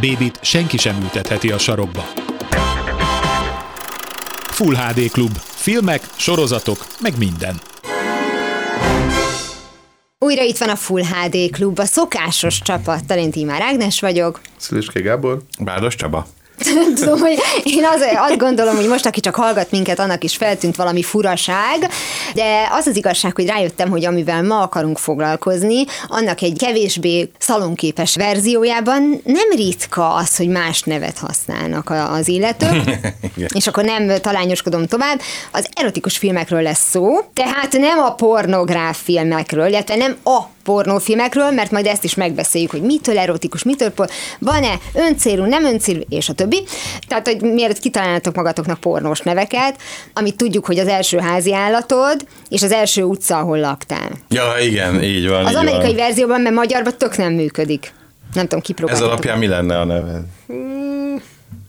Bébit senki sem ültetheti a sarokba. Full HD Klub. Filmek, sorozatok, meg minden. Újra itt van a Full HD Klub, a szokásos csapattal, én Tímár Ágnes vagyok. Szülőské Gábor. Bárdos Csaba. Nem tudom, hogy én az, azt gondolom, hogy most, aki csak hallgat minket, annak is feltűnt valami furaság, de az az igazság, hogy rájöttem, hogy amivel ma akarunk foglalkozni, annak egy kevésbé szalonképes verziójában nem ritka az, hogy más nevet használnak az illetők, és akkor nem talányoskodom tovább, az erotikus filmekről lesz szó, tehát nem a pornográf filmekről, illetve nem a pornófilmekről, mert majd ezt is megbeszéljük, hogy mitől erotikus, mitől por, van-e öncélú, nem öncélú, és a többi. Tehát, hogy miért kitalálnátok magatoknak pornós neveket, amit tudjuk, hogy az első házi állatod, és az első utca, ahol laktál. Ja, igen, így van. Az így amerikai van. verzióban, mert magyarban tök nem működik. Nem tudom, Ez kipróbáltatok. alapján mi lenne a neved?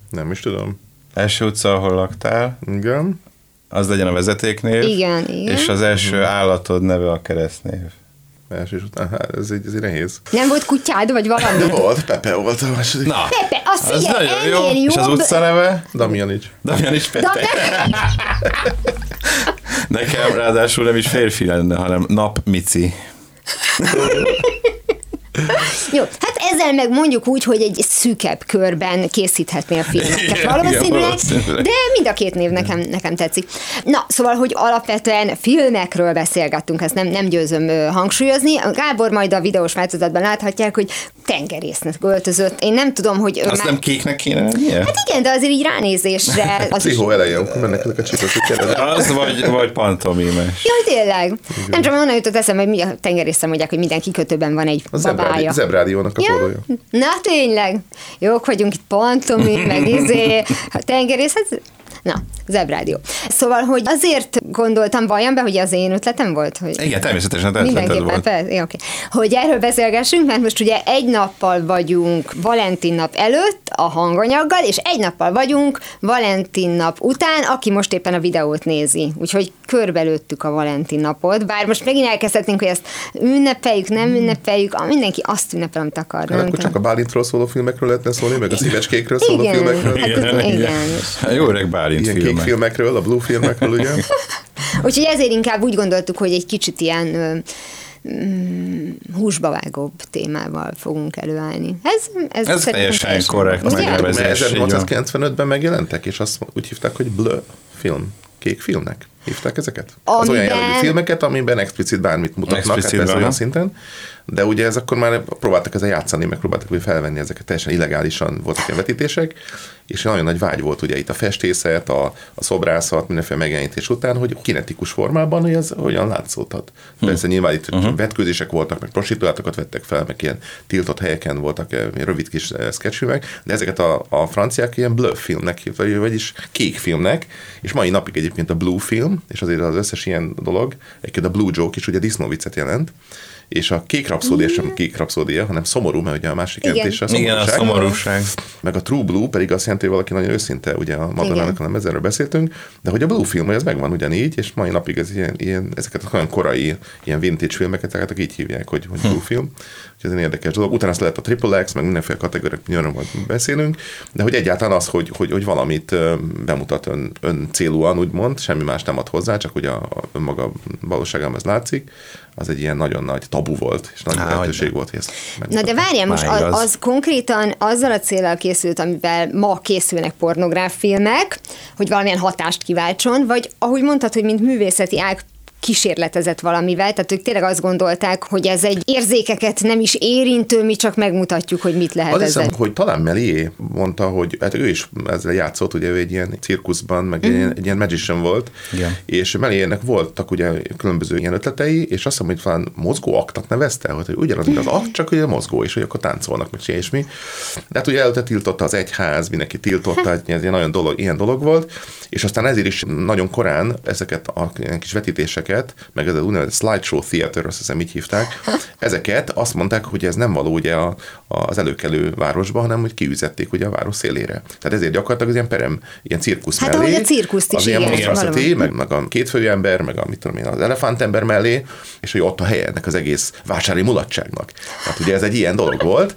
Nem is tudom. Első utca, ahol laktál, Igen. az legyen a vezetéknév. Igen, igen. És az első állatod neve a keresztnév. Első és után, hát ez egy, ez egy nehéz. Nem volt kutyád, vagy valami? Volt, Pepe volt a második. Na, Pepe, azt az figyelj, nagyon jó. ennél És az jobb- utca neve? Damjanics. De, Pepe. Nekem ráadásul nem is férfi lenne, hanem Nap Mici. Jó, hát ezzel meg mondjuk úgy, hogy egy szűkebb körben készíthetnél filmeket Igen, valószínűleg, igen, valószínűleg. de mind a két név nekem, nekem tetszik. Na, szóval, hogy alapvetően filmekről beszélgettünk, ezt nem, nem győzöm hangsúlyozni. Gábor majd a videós változatban láthatják, hogy tengerésznek öltözött. Én nem tudom, hogy... ő Azt nem kéknek kéne lennie? Hát igen, de azért így ránézésre... Az is... Pszichó eleje, amikor mennek ezek a kérdezik. Az vagy, vagy pantomimes. Jaj, tényleg. Nem csak onnan jutott eszembe, hogy mi a tengerészre mondják, hogy minden kikötőben van egy A babája. Zebrádiónak a Ja? Forrója. Na tényleg, jók vagyunk itt pantomi, meg izé, a tengerész, hát, na, zebrádió. Szóval, hogy azért gondoltam vajon be, hogy az én ötletem volt, hogy Igen, természetesen te ötleted volt. persze, oké. Hogy erről beszélgessünk, mert most ugye egy nappal vagyunk Valentin nap előtt a hanganyaggal, és egy nappal vagyunk Valentin nap után, aki most éppen a videót nézi. Úgyhogy körbelőttük a Valentin napot, bár most megint elkezdhetnénk, hogy ezt ünnepeljük, nem ünnepeljük, ah, mindenki azt ünnepel, amit akar. Hát akkor csak a Bálintról szóló filmekről lehetne szólni, meg a szívecskékről szóló Igen, filmekről. hát igen, igen. Hát Jó öreg Bálint Ilyen kék filmek. filmekről, a blue filmekről, ugye? Úgyhogy ezért inkább úgy gondoltuk, hogy egy kicsit ilyen ö, mm, húsba vágóbb témával fogunk előállni. Ez, ez, Ez teljesen korrekt Ugye? megnevezés. Mert így van. 1895-ben megjelentek, és azt úgy hívták, hogy bleu film, kék filmnek. Hívták ezeket? Az olyan Amiben- jellegű filmeket, amiben explicit bármit mutatnak, Explicit hát van, olyan szinten. De ugye ez akkor már próbáltak ezzel játszani, meg próbáltak felvenni ezeket, teljesen illegálisan voltak ilyen vetítések, és nagyon nagy vágy volt ugye itt a festészet, a, a szobrászat, mindenféle megjelenítés után, hogy kinetikus formában, hogy ez hogyan látszódhat. Persze nyilván itt uh-huh. vetkőzések voltak, meg prostituáltokat vettek fel, meg ilyen tiltott helyeken voltak rövid kis eh, sketchfilmek, de ezeket a, a franciák ilyen bleu filmnek, vagy- vagyis kék filmnek, és mai napig egyébként a blue film, és azért az összes ilyen dolog, egyébként a blue joke is ugye disznóviccet jelent, és a kék rapszódia sem kék rapszódia, hanem szomorú, mert ugye a másik Igen. jelentése a Igen, a szomorúság. szomorúság. Meg a True Blue pedig azt jelenti, hogy valaki nagyon őszinte, ugye a Madonnának, Igen. nem ezerről beszéltünk, de hogy a Blue film, hogy ez megvan ugyanígy, és mai napig ez ilyen, ilyen ezeket olyan korai, ilyen vintage filmeket, tehát így hívják, hogy, hogy Blue film. Úgyhogy ez egy érdekes dolog. Utána azt lehet a Triple X, meg mindenféle kategóriák, nyilván majd beszélünk, de hogy egyáltalán az, hogy, hogy, hogy valamit bemutat ön, ön célúan, úgymond, semmi más nem ad hozzá, csak hogy a, a önmaga valóságában ez látszik, az egy ilyen nagyon nagy tabu volt, és nagy Há, lehetőség volt, hogy ezt Na de várjál, most az, igaz. az konkrétan azzal a célral készült, amivel ma készülnek pornográf filmek, hogy valamilyen hatást kiváltson, vagy ahogy mondtad, hogy mint művészeti ág kísérletezett valamivel, tehát ők tényleg azt gondolták, hogy ez egy érzékeket nem is érintő, mi csak megmutatjuk, hogy mit lehet Az ezzel. hiszem, hogy talán Melié mondta, hogy hát ő is ezzel játszott, ugye ő egy ilyen cirkuszban, meg Mhm. egy, ilyen, egy ilyen magician volt, Igen. és Meliének voltak ugye különböző ilyen ötletei, és azt hiszem, hogy talán mozgó aktat nevezte, hogy ugyanaz, mint az akt, csak ugye mozgó, és hogy akkor táncolnak, meg és mi. De hát ugye előtte tiltotta az egyház, mindenki tiltotta, ez egy nagyon dolog, ilyen dolog volt, és aztán ezért is nagyon korán ezeket a kis vetítéseket, meg ez az úgynevezett slideshow theater, azt hiszem így hívták, ezeket azt mondták, hogy ez nem való ugye a, az előkelő városba, hanem hogy kiüzették ugye a város szélére. Tehát ezért gyakorlatilag az ilyen perem, ilyen cirkusz Hát mellé. ahogy a cirkuszt is, az ilyen valami. meg, meg a kétfőjű ember, meg a, mit tudom én, az elefántember mellé, és hogy ott a helye ennek az egész vásári mulatságnak. Tehát ugye ez egy ilyen dolog volt,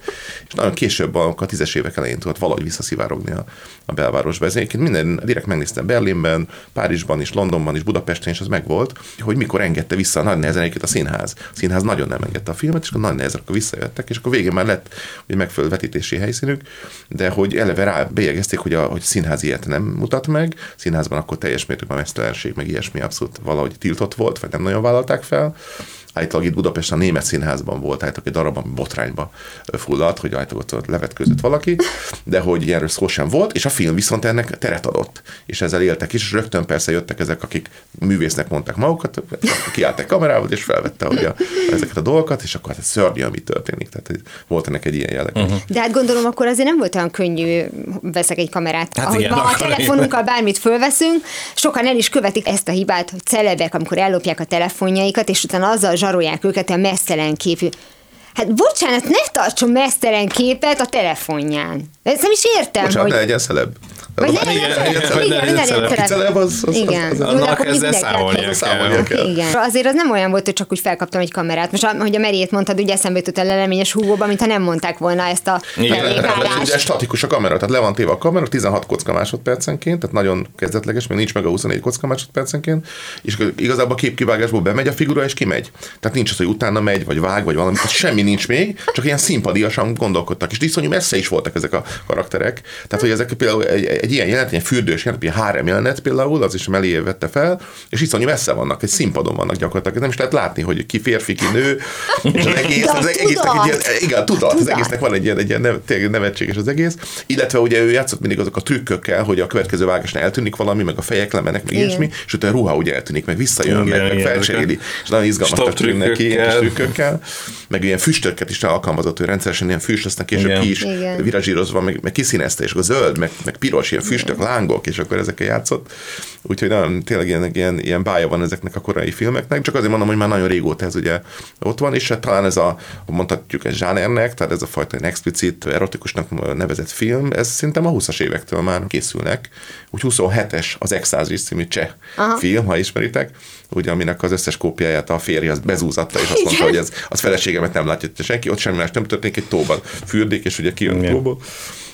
és nagyon később, a tízes évek elején tudott valahogy visszaszivárogni a, a belvárosba. Ez egyébként minden, direkt megnéztem Berlinben, Párizsban is, Londonban is, Budapesten is az megvolt, hogy mikor engedte vissza a nagy nehezen a színház. A színház nagyon nem engedte a filmet, és akkor nagy nehezen akkor visszajöttek, és akkor végén már lett hogy megfelelő vetítési helyszínük, de hogy eleve rá bélyegezték, hogy a hogy színház ilyet nem mutat meg, színházban akkor teljes mértékben a mesztelenség, meg ilyesmi abszolút valahogy tiltott volt, vagy nem nagyon vállalták fel. Állítólag itt Budapesten a német színházban volt, állítólag egy darab, ami botrányba fulladt, hogy állítólag ott levetkőzött valaki, de hogy ilyenről szó sem volt, és a film viszont ennek teret adott, és ezzel éltek is, és rögtön persze jöttek ezek, akik művésznek mondták magukat, kiálltak kamerával, és felvette hogy a, ezeket a dolgokat, és akkor hát ez szörnyű, ami történik. Tehát volt ennek egy ilyen jelleg. Uh-huh. De hát gondolom, akkor azért nem volt olyan könnyű, veszek egy kamerát. Hát Ahogy igen, ma a telefonunkkal bármit fölveszünk, sokan el is követik ezt a hibát, hogy celebek, amikor ellopják a telefonjaikat, és utána azzal zsarolják őket a mesztelen képű. Hát bocsánat, ne tartson mesztelen képet a telefonján. Ezt nem is értem, Bocsánat, hogy... ne legyen szelebb. Vagy igen, Annak ezzel számolnia kell. Igen. Azért az nem olyan volt, hogy csak úgy felkaptam egy kamerát. Most, ahogy a Meriét mondtad, ugye eszembe jutott a leleményes húgóba, mintha nem mondták volna ezt a ugye statikus a kamera, tehát le van téve a kamera 16 kocka másodpercenként, tehát nagyon kezdetleges, még nincs meg a 24 kocka másodpercenként, és igazából a képkivágásból bemegy a figura és kimegy. Tehát nincs az, hogy utána megy, vagy vág, vagy valami, tehát semmi nincs még, csak ilyen szimpadiasan gondolkodtak, és iszonyú messze is voltak ezek a karakterek. Tehát, hogy ezek például egy, egy ilyen jelenet, egy fürdős jelenet, egy hárem jelenet például, az is Melié vette fel, és iszonyú messze vannak, egy színpadon vannak gyakorlatilag. Nem is lehet látni, hogy ki férfi, ki nő, és az egész, az egésznek egy ilyen, tudat! igen, tudat, az Tudat. egésznek van egy ilyen, egy ilyen nevetséges az egész. Illetve ugye ő játszott mindig azok a trükkökkel, hogy a következő vágásnál eltűnik valami, meg a fejek lemennek, meg ilyesmi, és utána a ruha ugye eltűnik, meg visszajön, Igen, meg, meg felcseréli, és nagyon izgalmas neki, ilyen trükkökkel. Meg ilyen füstöket is alkalmazott, ő rendszeresen ilyen füst, aztán később Igen. ki is Igen. virazsírozva, meg, meg kiszínezte, és akkor zöld, meg, meg piros, ilyen füstök, lángok, és akkor ezekkel játszott. Úgyhogy nagyon, tényleg ilyen, ilyen, ilyen bája van ezeknek a korai filmeknek, csak azért mondom, hogy már nagyon régóta ez ugye ott van, és hát talán ez a, mondhatjuk egy zsánernek, tehát ez a fajta explicit, erotikusnak nevezett film, ez szerintem a 20-as évektől már készülnek. Úgy 27-es az Exázis című cseh Aha. film, ha ismeritek, ugye aminek az összes kópiáját a férje az bezúzatta, és azt mondta, hogy ez, az feleségemet nem látja senki, ott semmi más nem történik, egy tóban fürdik, és ugye kijön a Igen. tóból.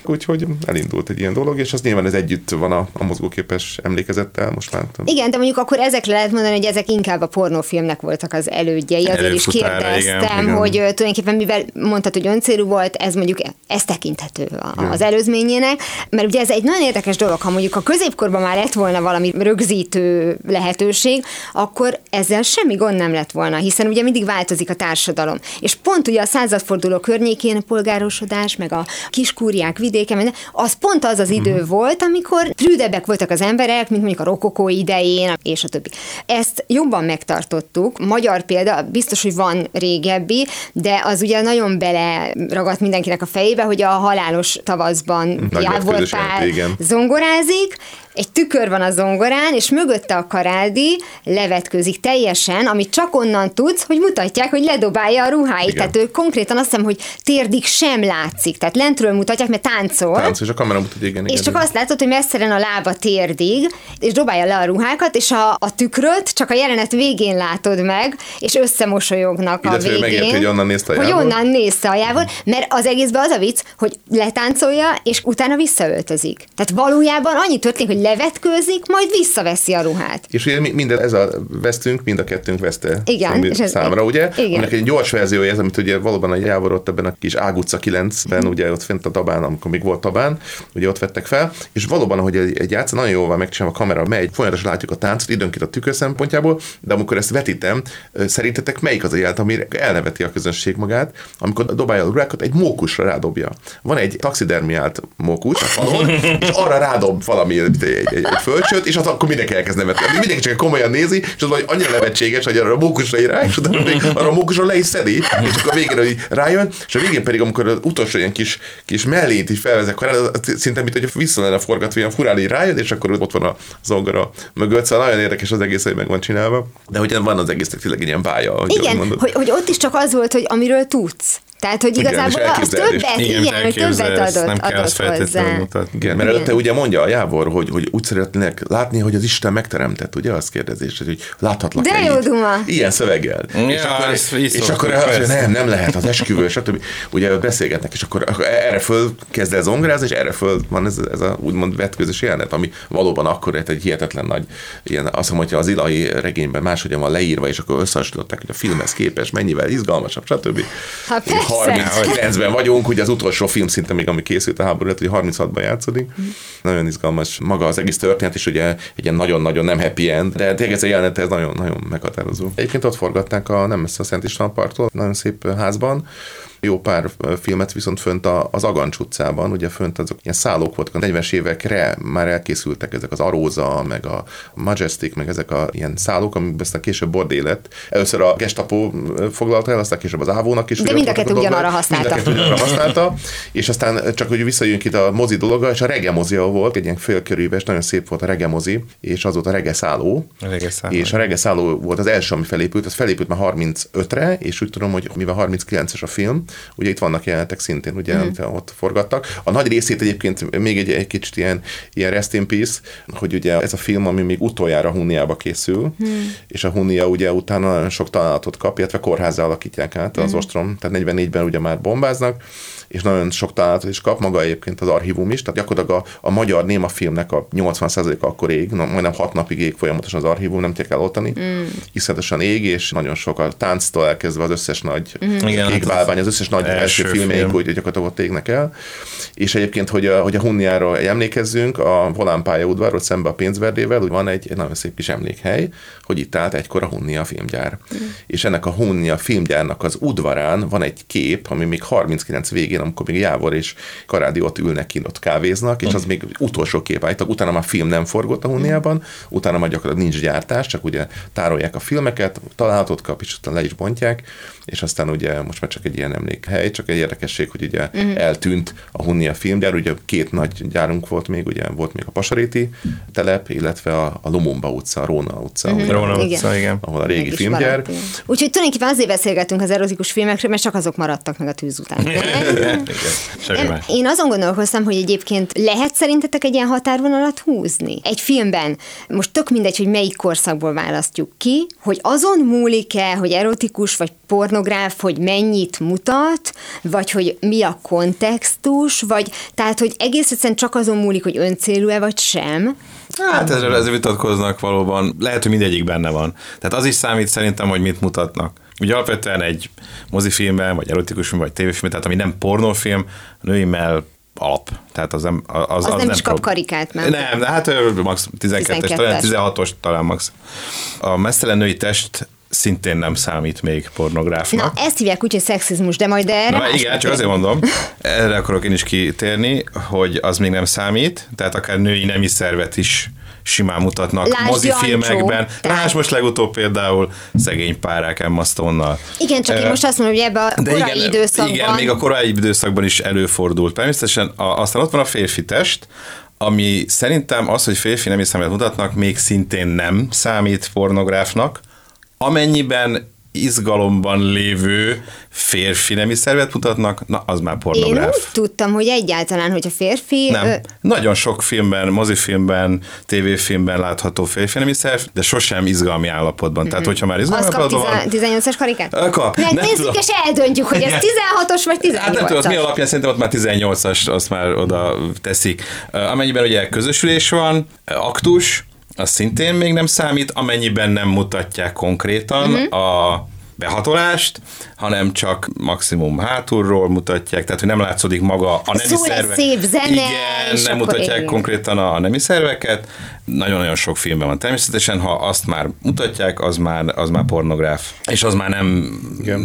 Úgyhogy elindult egy ilyen dolog, és az nyilván ez együtt van a, a mozgóképes emlékezettel most már. Igen, de mondjuk akkor ezekre lehet mondani, hogy ezek inkább a pornófilmnek voltak az elődjei. Azért is kérdeztem, igen, igen. hogy tulajdonképpen mivel mondtad, hogy öncélú volt, ez mondjuk ez tekinthető a- az előzményének, mert ugye ez egy nagyon érdekes dolog, ha mondjuk a középkorban már lett volna valami rögzítő lehetőség, akkor ezzel semmi gond nem lett volna, hiszen ugye mindig változik a társadalom. És pont ugye a századforduló környékén a polgárosodás, meg a kiskúriák vidéken, az pont az az idő volt, amikor prűdebbek voltak az emberek, mint mondjuk a rokokó idején, és a többi. Ezt jobban megtartottuk. Magyar példa, biztos, hogy van régebbi, de az ugye nagyon beleragadt mindenkinek a fejébe, hogy a halálos tavaszban Jávor Pál zongorázik, egy tükör van a zongorán, és mögötte a karádi levetkőzik teljesen, amit csak onnan tudsz, hogy mutatják, hogy ledobálja a ruháit. Igen. Tehát ő konkrétan azt hiszem, hogy térdig sem látszik. Tehát lentről mutatják, mert táncol. Tánc, és a kamera mutatja, igen, És igen, csak igen. azt látod, hogy messzeren a lába térdig, és dobálja le a ruhákat, és a, a tükröt csak a jelenet végén látod meg, és összemosolyognak Illetve a végén. megérti, hogy onnan nézte a Hogy onnan nézte a Jávor, mert az egészben az a vicc, hogy letáncolja, és utána visszaöltözik. Tehát valójában annyi történik, hogy levetkőzik, majd visszaveszi a ruhát. És ugye mi- minden, ez a vesztünk, mind a kettőnk veszte Igen, és ez- számra, ugye? igen. Aminek egy gyors verziója ez, amit ugye valóban a Jávor ott ebben a kis Ág utca 9-ben, ugye ott fent a Dabán, amikor még volt Tabán, ugye ott vettek fel, és valóban, hogy egy, egy nagyon jól van megcsinálva a kamera, megy, folyamatosan látjuk a táncot, időnként a tükör szempontjából, de amikor ezt vetítem, szerintetek melyik az a jelenet, ami elneveti a közönség magát, amikor dobálja a urákat, egy mókusra rádobja. Van egy taxidermiált mókus a falon, és arra rádob valami egy, egy, egy, fölcsöt, és az akkor mindenki elkezd nevetni. Mindenki csak komolyan nézi, és az vagy annyira nevetséges, hogy arra a mókusra rá, és utána még arra a mókusra le is szedi, és akkor a végén hogy rájön, és a végén pedig, amikor az utolsó ilyen kis, kis mellényt is felvezek, akkor az szinte, mint hogy vissza lenne forgatva, ilyen furán így rájön, és akkor ott van a zongora mögött, szóval nagyon érdekes az egész, hogy meg van csinálva. De hogy van az egésznek tényleg ilyen vája, Igen, hogy, hogy ott is csak az volt, hogy amiről tudsz. Tehát, hogy Igen, igazából és az elképzeled is. többet, Igen, igen, hogy többet adott, nem kell adott hozzá. mutatni. Igen, mert előtte ugye mondja a Jávor, hogy, hogy úgy szeretnék látni, hogy az Isten megteremtett, ugye azt kérdezés, hogy láthatlak De jó duma. Ilyen szöveggel. Ja, és akkor, ezt és szoktuk, akkor persze. nem, nem lehet, az esküvő, stb. Ugye beszélgetnek, és akkor, akkor erre föl kezd el zongorázni, és erre föl van ez, ez a úgymond vetközös jelenet, ami valóban akkor egy, hihetetlen nagy, ilyen, azt hiszem, hogyha az ilai regényben máshogyan van leírva, és akkor összehasonlították, hogy a filmhez képest mennyivel izgalmasabb, stb. És persze. 39-ben vagyunk, ugye az utolsó film szinte még, ami készült a háború, hogy 36-ban játszódik. Nagyon izgalmas maga az egész történet, is ugye egy ilyen nagyon-nagyon nem happy end, de tényleg ez a jelenet, ez nagyon-nagyon meghatározó. Egyébként ott forgatták a nem messze a Szent István parttól, nagyon szép házban, jó pár filmet viszont fönt a- az Agancs utcában, ugye fönt azok ilyen szállók voltak, a 40-es évekre már elkészültek ezek az Aróza, meg a Majestic, meg ezek a ilyen szállók, amik aztán később bordé lett. Először a Gestapo foglalta el, aztán később az Ávónak is. De mind a kettő ugyanarra dolgok. Mind a használta. kettő ugyanarra használta, és aztán csak, hogy visszajöjjünk itt a mozi dologa, és a Rege mozi volt, egy ilyen félkörűves, nagyon szép volt a Rege mozi, és az volt a Rege szálló. A Rege szálló. És a Rege szálló volt az első, ami felépült, az felépült már 35-re, és úgy tudom, hogy mivel 39-es a film, ugye itt vannak jelenetek szintén, ugye, mm. ott forgattak. A nagy részét egyébként még egy, egy kicsit ilyen, ilyen rest in peace, hogy ugye ez a film, ami még utoljára Hunniába készül, mm. és a Hunnia ugye utána nagyon sok találatot kap, illetve kórházzá alakítják át az ostrom, tehát 44-ben ugye már bombáznak, és nagyon sok találatot is kap, maga egyébként az archívum is, tehát gyakorlatilag a, a magyar néma filmnek a 80%-a akkor ég, na, majdnem 6 napig ég folyamatosan az archívum, nem tudják elottani, mm. iszonyatosan ég, és nagyon sok a tánctól elkezdve az összes nagy Igen, hát kékválvány, az összes nagy első, első filmjeik, film. úgy gyakorlatilag ott égnek el. És egyébként, hogy a, hogy a Hunniára emlékezzünk, a Volán pályaudvar, ott szembe a pénzverdével, úgy van egy, egy nagyon szép kis emlékhely, hogy itt állt egykor a Hunnia filmgyár. Mm. És ennek a Hunnia filmgyárnak az udvarán van egy kép, ami még 39 végén, amikor még Jávor és Karádi ott ülnek kint, ott kávéznak, és az még utolsó kép állítólag. Utána már film nem forgott a Hunniában, utána már gyakorlatilag nincs gyártás, csak ugye tárolják a filmeket, találatot kap, és utána le is bontják, és aztán ugye most már csak egy ilyen emlékhely, csak egy érdekesség, hogy ugye uh-huh. eltűnt a Hunnia filmgyár, ugye két nagy gyárunk volt még, ugye volt még a Pasaréti telep, illetve a, a Lumumba utca, a Róna utca, uh-huh. Róna Igen. utca, igen. ahol a régi filmgyár. Úgyhogy tulajdonképpen azért beszélgetünk az erotikus filmekről, mert csak azok maradtak meg a tűz után. Igen, semmi Én, én azon gondolkoztam, hogy egyébként lehet szerintetek egy ilyen határvonalat húzni? Egy filmben, most tök mindegy, hogy melyik korszakból választjuk ki, hogy azon múlik-e, hogy erotikus vagy pornográf, hogy mennyit mutat, vagy hogy mi a kontextus, vagy tehát, hogy egész egyszerűen csak azon múlik, hogy öncélú-e vagy sem. Hát ezzel, ezzel vitatkoznak valóban. Lehet, hogy mindegyik benne van. Tehát az is számít szerintem, hogy mit mutatnak. Ugye alapvetően egy mozifilmben, vagy erotikus film, vagy tévéfilm, tehát ami nem pornófilm, női mell alap. Tehát az nem, az, az, Az nem nem is kap karikát, nem? Nem, de hát max 12-es, talán 12-es. 16-os talán max. A mesztelen női test szintén nem számít még pornográfnak. Na, ezt hívják úgy, hogy szexizmus, de majd erre Na, igen, csak azért mondom, erre akarok én is kitérni, hogy az még nem számít, tehát akár női nemi szervet is simán mutatnak Lásd mozifilmekben. Lásd most legutóbb például szegény párák Emma Stone-nal. Igen, csak én Ö, most azt mondom, hogy ebben a de korai igen, időszakban... igen, még a korai időszakban is előfordult. Természetesen a, aztán ott van a férfi test, ami szerintem az, hogy férfi nemi szemet mutatnak, még szintén nem számít pornográfnak, amennyiben izgalomban lévő férfi nemi szervet mutatnak, na az már Én pornográf. úgy tudtam, hogy egyáltalán, hogy a férfi... Nem. ö, Nagyon sok filmben, mozifilmben, tévéfilmben látható férfi nemi szerv, de sosem izgalmi állapotban. Tehát, hogyha már izgalmi Az kap állapotban van, 18-as karikát? Kap. Mert Nem nézzük, tudom. és eldöntjük, hogy ez 16-os vagy 18-as. Hát nem tudod, mi alapján szerintem ott már 18-as, azt már oda teszik. Amennyiben ugye közösülés van, aktus, az szintén még nem számít, amennyiben nem mutatják konkrétan uh-huh. a behatolást, hanem csak maximum hátulról mutatják, tehát hogy nem látszódik maga a nemi Szól szervek. szép zene, Igen, nem mutatják igen. konkrétan a, nemi szerveket. Nagyon-nagyon sok filmben van. Természetesen, ha azt már mutatják, az már, az már pornográf. És az már nem,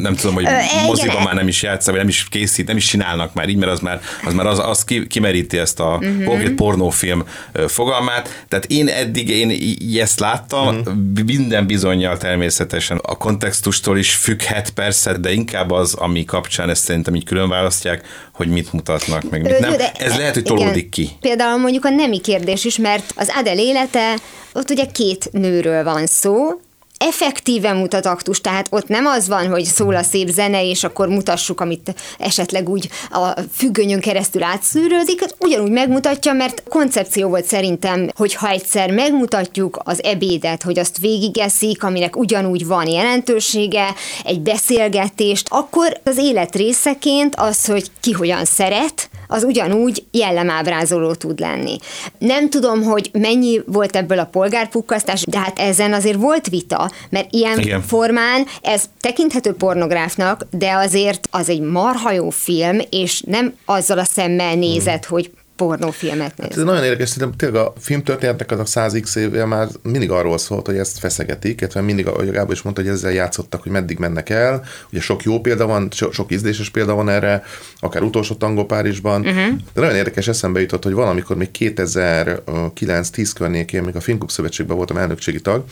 nem tudom, hogy Ö, igen. moziban már nem is játszik, vagy nem is készít, nem is csinálnak már így, mert az már az, már az, az ki, kimeríti ezt a uh-huh. pornófilm fogalmát. Tehát én eddig én ezt láttam, uh-huh. minden bizonyal természetesen a kontextustól is függhet persze, de inkább az, ami kapcsán ezt szerintem így külön választják, hogy mit mutatnak, meg mit nem. Ez lehet, hogy tolódik ki. Például mondjuk a nemi kérdés is, mert az Adele élete, ott ugye két nőről van szó, effektíven mutat aktus, tehát ott nem az van, hogy szól a szép zene, és akkor mutassuk, amit esetleg úgy a függönyön keresztül átszűrődik, ugyanúgy megmutatja, mert koncepció volt szerintem, hogy ha egyszer megmutatjuk az ebédet, hogy azt végigeszik, aminek ugyanúgy van jelentősége, egy beszélgetést, akkor az élet részeként az, hogy ki hogyan szeret, az ugyanúgy jellemábrázoló tud lenni. Nem tudom, hogy mennyi volt ebből a polgárpukkasztás, de hát ezen azért volt vita, mert ilyen Igen. Formán ez tekinthető pornográfnak, de azért az egy marha jó film, és nem azzal a szemmel nézett, hogy pornófilmet néz. Ez nagyon érdekes, szerintem tényleg a filmtörténetnek az a 100x éve már mindig arról szólt, hogy ezt feszegetik, illetve mindig, ahogy Gábor is mondta, hogy ezzel játszottak, hogy meddig mennek el. Ugye sok jó példa van, so- sok ízléses példa van erre, akár utolsó tangó Párizsban. Uh-huh. De nagyon érdekes eszembe jutott, hogy valamikor még 2009-10 környékén, még a Filmklub Szövetségben voltam elnökségi tag,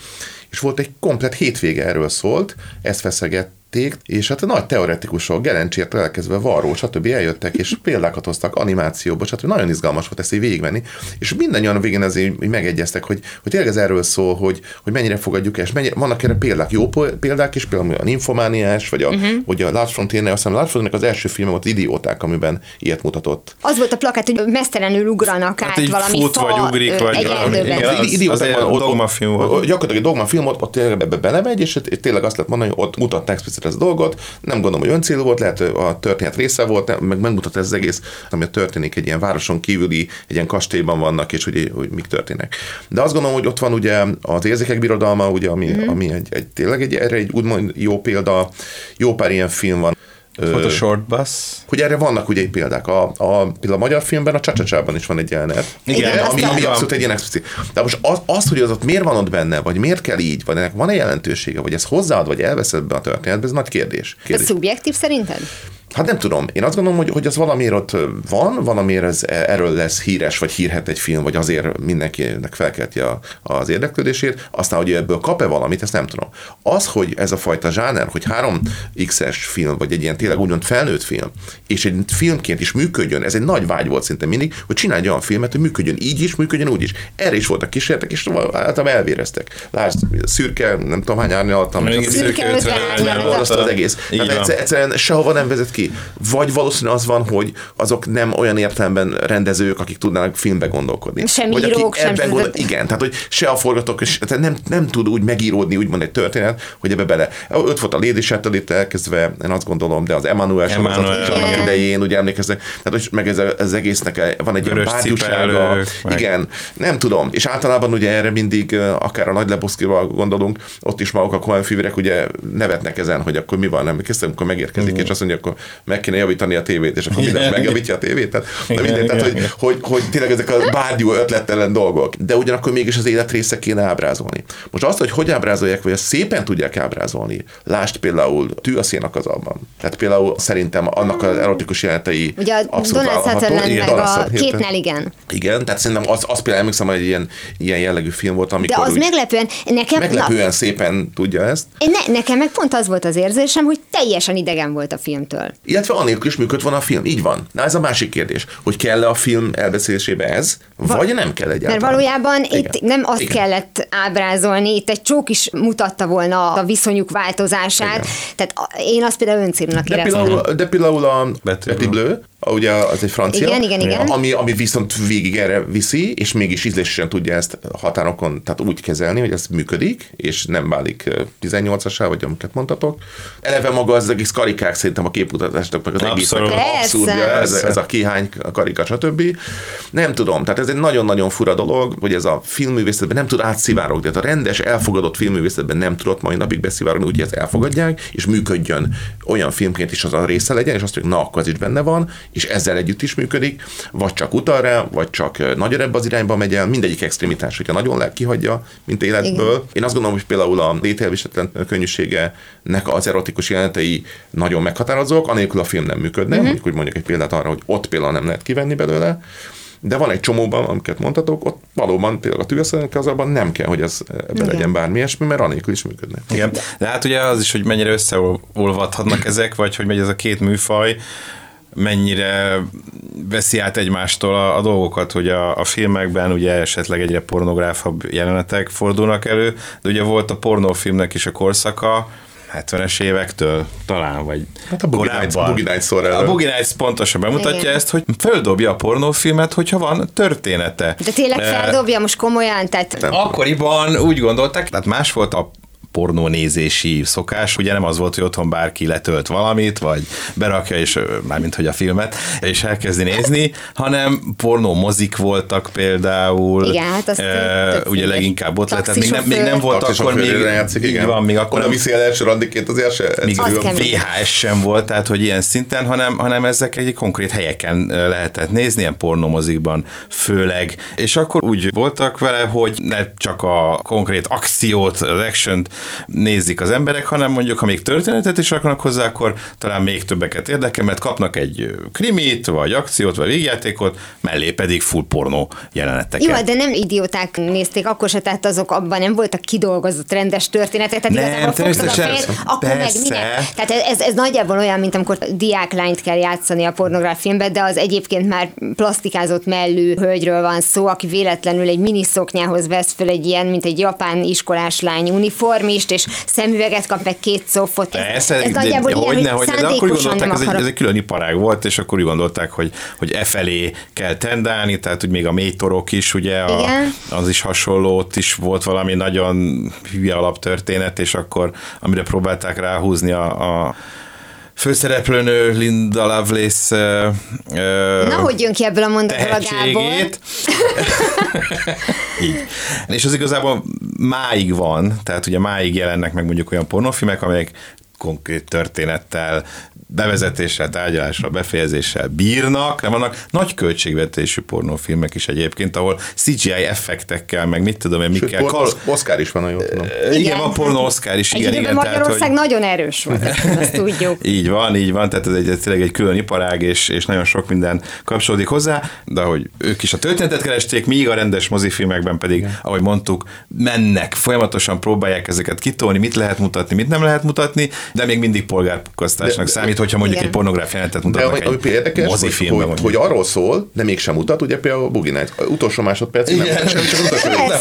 és volt egy komplet hétvége erről szólt, ezt feszeget és hát a nagy teoretikusok, Gerencsért elkezdve Varró, stb. eljöttek, és példákat hoztak animációba, stb. Nagyon izgalmas volt ezt így végigvenni, és mindannyian a végén azért így megegyeztek, hogy, hogy tényleg ez erről szól, hogy, hogy mennyire fogadjuk el, és mennyire, vannak erre példák, jó példák is, például a Nymphomaniás, vagy a, uh-huh. vagy a Lars von Trier, azt hiszem von Triernek az első filme volt Idióták, amiben ilyet mutatott. Az volt a plakát, hogy mesztelenül ugranak Hát át így valami fut, fa, vagy ugrik, vagy egy valami. Igen, az- Idióták az dogmafilm volt. Gyakorlatilag egy dogmafilm volt, ott tényleg ebbe belemegy, és tényleg azt lehet mondani, hogy ott mutatták explicit ezt dolgot. Nem gondolom, hogy öncélú volt, lehet hogy a történet része volt, meg megmutatta ez az egész, ami történik egy ilyen városon kívüli, egy ilyen kastélyban vannak, és hogy, hogy mik történnek. De azt gondolom, hogy ott van ugye az érzékek birodalma, ugye, ami, mm. ami egy, egy, tényleg egy, erre egy úgymond jó példa, jó pár ilyen film van. Volt a Short Bus. hogy erre vannak ugye példák. A, a, például a magyar filmben a Csacsacsában is van egy jelenet. Igen, ugye, ami, ami abszolút egy ilyen explicit. De most az, az, hogy az ott miért van ott benne, vagy miért kell így, vagy ennek van-e jelentősége, vagy ez hozzáad, vagy elveszed be a történetbe, ez nagy kérdés. Ez kérdés. szubjektív szerinted? Hát nem tudom. Én azt gondolom, hogy, hogy az valamiért ott van, valamiért ez, erről lesz híres, vagy hírhet egy film, vagy azért mindenkinek felkelti a, az érdeklődését. Aztán, hogy ebből kap-e valamit, ezt nem tudom. Az, hogy ez a fajta zsáner, hogy 3x-es film, vagy egy ilyen tényleg úgymond felnőtt film, és egy filmként is működjön, ez egy nagy vágy volt szinte mindig, hogy csinálj egy olyan filmet, hogy működjön így is, működjön úgy is. Erre is voltak kísérletek, és általában elvéreztek. Lásd, szürke, nem tudom hány az- Szürke szürke ötven ötven árnyalat. volt Borzasztó az egész. Tehát egyszerűen sehova nem vezet ki. Vagy valószínű az van, hogy azok nem olyan értelemben rendezők, akik tudnának filmbe gondolkodni. Sem Vagy írók, akik sem gondol, Igen, tehát hogy se a forgatók, tehát nem, nem tud úgy megíródni, úgymond egy történet, hogy ebbe bele. Öt volt a Lady Shattered elkezdve, én azt gondolom, de az Emmanuel sorozat Emmanuel, is annak igen. idején, ugye emlékeznek, tehát hogy meg ez, ez egésznek van egy ilyen Vörös meg- Igen, nem tudom. És általában ugye erre mindig, akár a Nagy Lebowskival gondolunk, ott is maguk a fűverek ugye nevetnek ezen, hogy akkor mi van, nem kezdtem, amikor megérkezik, és azt mondja, akkor meg kéne javítani a tévét, és akkor minden Igen. megjavítja a tévét. Tehát, de Igen, minden, tehát igen, hogy, igen. hogy, hogy, tényleg ezek a bárgyú ötlettelen dolgok. De ugyanakkor mégis az élet része kéne ábrázolni. Most azt, hogy hogy ábrázolják, vagy azt szépen tudják ábrázolni, lásd például tű a szénakazalban. Tehát például szerintem annak az erotikus jelenetei Ugye a abszolút Donald. Sutherland Igen, meg a Sutherland. két Nelligen. Igen, tehát szerintem az, az például emlékszem, hogy egy ilyen, ilyen jellegű film volt, De amikor az úgy meglepően, nekem, meglepően szépen tudja ezt. na, ne, nekem meg pont az volt az érzésem, hogy teljesen idegen volt a filmtől. Illetve anélkül is működött volna a film. Így van. Na ez a másik kérdés, hogy kell-e a film elbeszélésébe ez, vagy nem kell egyáltalán. Mert valójában Igen. itt nem azt Igen. kellett ábrázolni, itt egy csók is mutatta volna a viszonyuk változását. Igen. Tehát én azt például öncélúnak De éreztem. de például a Betty. Blue, ugye az egy francia, Igen, igen, igen. Ami, ami viszont végig erre viszi, és mégis ízlésen tudja ezt határokon tehát úgy kezelni, hogy ez működik, és nem válik 18-asá, vagy amiket mondtatok. Eleve maga az egész karikák szerintem a képmutatásnak, meg az egésznek abszurdja, ez, ez a kihány karika, stb. Nem tudom, tehát ez egy nagyon-nagyon fura dolog, hogy ez a filmművészetben nem tud átszivárogni, tehát a rendes, elfogadott filmművészetben nem tudott mai napig beszivárogni, úgy, hogy ezt elfogadják, és működjön olyan filmként is az a része legyen, és azt mondjuk, na, akkor az is benne van, és ezzel együtt is működik, vagy csak utal rá, vagy csak ö, nagyon ebbe az irányba megy el, mindegyik extremitás, hogyha nagyon le kihagyja, mint életből. Igen. Én azt gondolom, hogy például a lételvisetlen könnyűségenek az erotikus jelenetei nagyon meghatározók, anélkül a film nem működne, uh-huh. mondjuk úgy mondjuk egy példát arra, hogy ott például nem lehet kivenni belőle, de van egy csomóban, amiket mondtatok, ott valóban például a tűzszenek azonban nem kell, hogy ez Igen. legyen bármi ilyesmi, mert anélkül is működne. Igen, de hát ugye az is, hogy mennyire összeolvadhatnak ezek, vagy hogy megy ez a két műfaj, mennyire veszi át egymástól a, a dolgokat, hogy a, a filmekben ugye esetleg egyre pornográfabb jelenetek fordulnak elő, de ugye volt a pornófilmnek is a korszaka, 70-es évektől talán, vagy Hát a Boogie Nights- Boogie. A Boogie Nights pontosan bemutatja Igen. ezt, hogy földobja a pornófilmet, hogyha van története. De tényleg Eh, feldobja most komolyan, tehát Nem. Akkoriban úgy gondolták, tehát más volt a pornónézési szokás, ugye nem az volt, hogy otthon bárki letölt valamit, vagy berakja, és mármint hogy a filmet, és elkezdi nézni, hanem pornó mozik voltak például. Igen, hát azt tök ugye leginkább ott tehát még nem, még nem Taxisofőr. volt akkor még, játszik, így igen. van, még akkor nem- viszi el első randiként azért se még. VHS sem volt, tehát hogy ilyen szinten, hanem, hanem ezek egy konkrét helyeken lehetett nézni, ilyen pornomozikban főleg. És akkor úgy voltak vele, hogy ne csak a konkrét akciót, az action nézik az emberek, hanem mondjuk, ha még történetet is akarnak hozzá, akkor talán még többeket érdekel, mert kapnak egy krimit, vagy akciót, vagy végjátékot, mellé pedig full pornó jeleneteket. Jó, de nem idióták nézték, akkor se, tehát azok abban nem voltak kidolgozott rendes történetek, tehát Nem, fogtad a természetesen. fejed, akkor meg Persze. minek? Tehát ez, ez nagyjából olyan, mint amikor diáklányt kell játszani a pornográf filmben, de az egyébként már plastikázott mellű hölgyről van szó, aki véletlenül egy miniszoknyához vesz föl egy ilyen, mint egy japán iskolás lány uniformist, és szemüveget kap meg két szofot. Ez, Persze, ez de- nagyjából de ilyen, hogy hogyne, de akkor gondolták, ez egy, ez egy külön iparág volt, és akkor úgy gondolták, hogy, hogy e felé kell tendálni, tehát hogy még a mélytorok is, ugye, a, Igen. az is hasonló, ott is volt valami nagyon hülye alaptörténet, és akkor amire próbálták ráhúzni a, a főszereplőnő Linda Lovelace ö, ö, Na, hogy jön ki ebből a mondatból Gábor? Így. És az igazából máig van, tehát ugye máig jelennek meg mondjuk olyan pornófilmek, amelyek konkrét történettel, bevezetéssel, tárgyalással, befejezéssel bírnak, de vannak nagy költségvetésű pornófilmek is egyébként, ahol CGI effektekkel, meg mit tudom én, Sőt, mikkel... por- Osz- Oscar is van, jól tudom. igen, igen, van pornó Oscar is, igen, igen. tehát, Magyarország hogy... nagyon erős volt, azt tudjuk. Így van, így van, tehát ez egy, ez tényleg egy külön iparág, és, és nagyon sok minden kapcsolódik hozzá, de hogy ők is a történetet keresték, míg a rendes mozifilmekben pedig, Igen. ahogy mondtuk, mennek, folyamatosan próbálják ezeket kitolni, mit lehet mutatni, mit nem lehet mutatni, de még mindig polgárpukkasztásnak számít, hogyha mondjuk Igen. egy pornográf jelenetet De mutatnak ami, ami egy például érdekes, hogy, mozifilmben. hogy, mondjuk. hogy, arról szól, de mégsem mutat, ugye például a Boogie Nights, utolsó másodperc, nem Igen. mutat semmit, csak utolsó nem.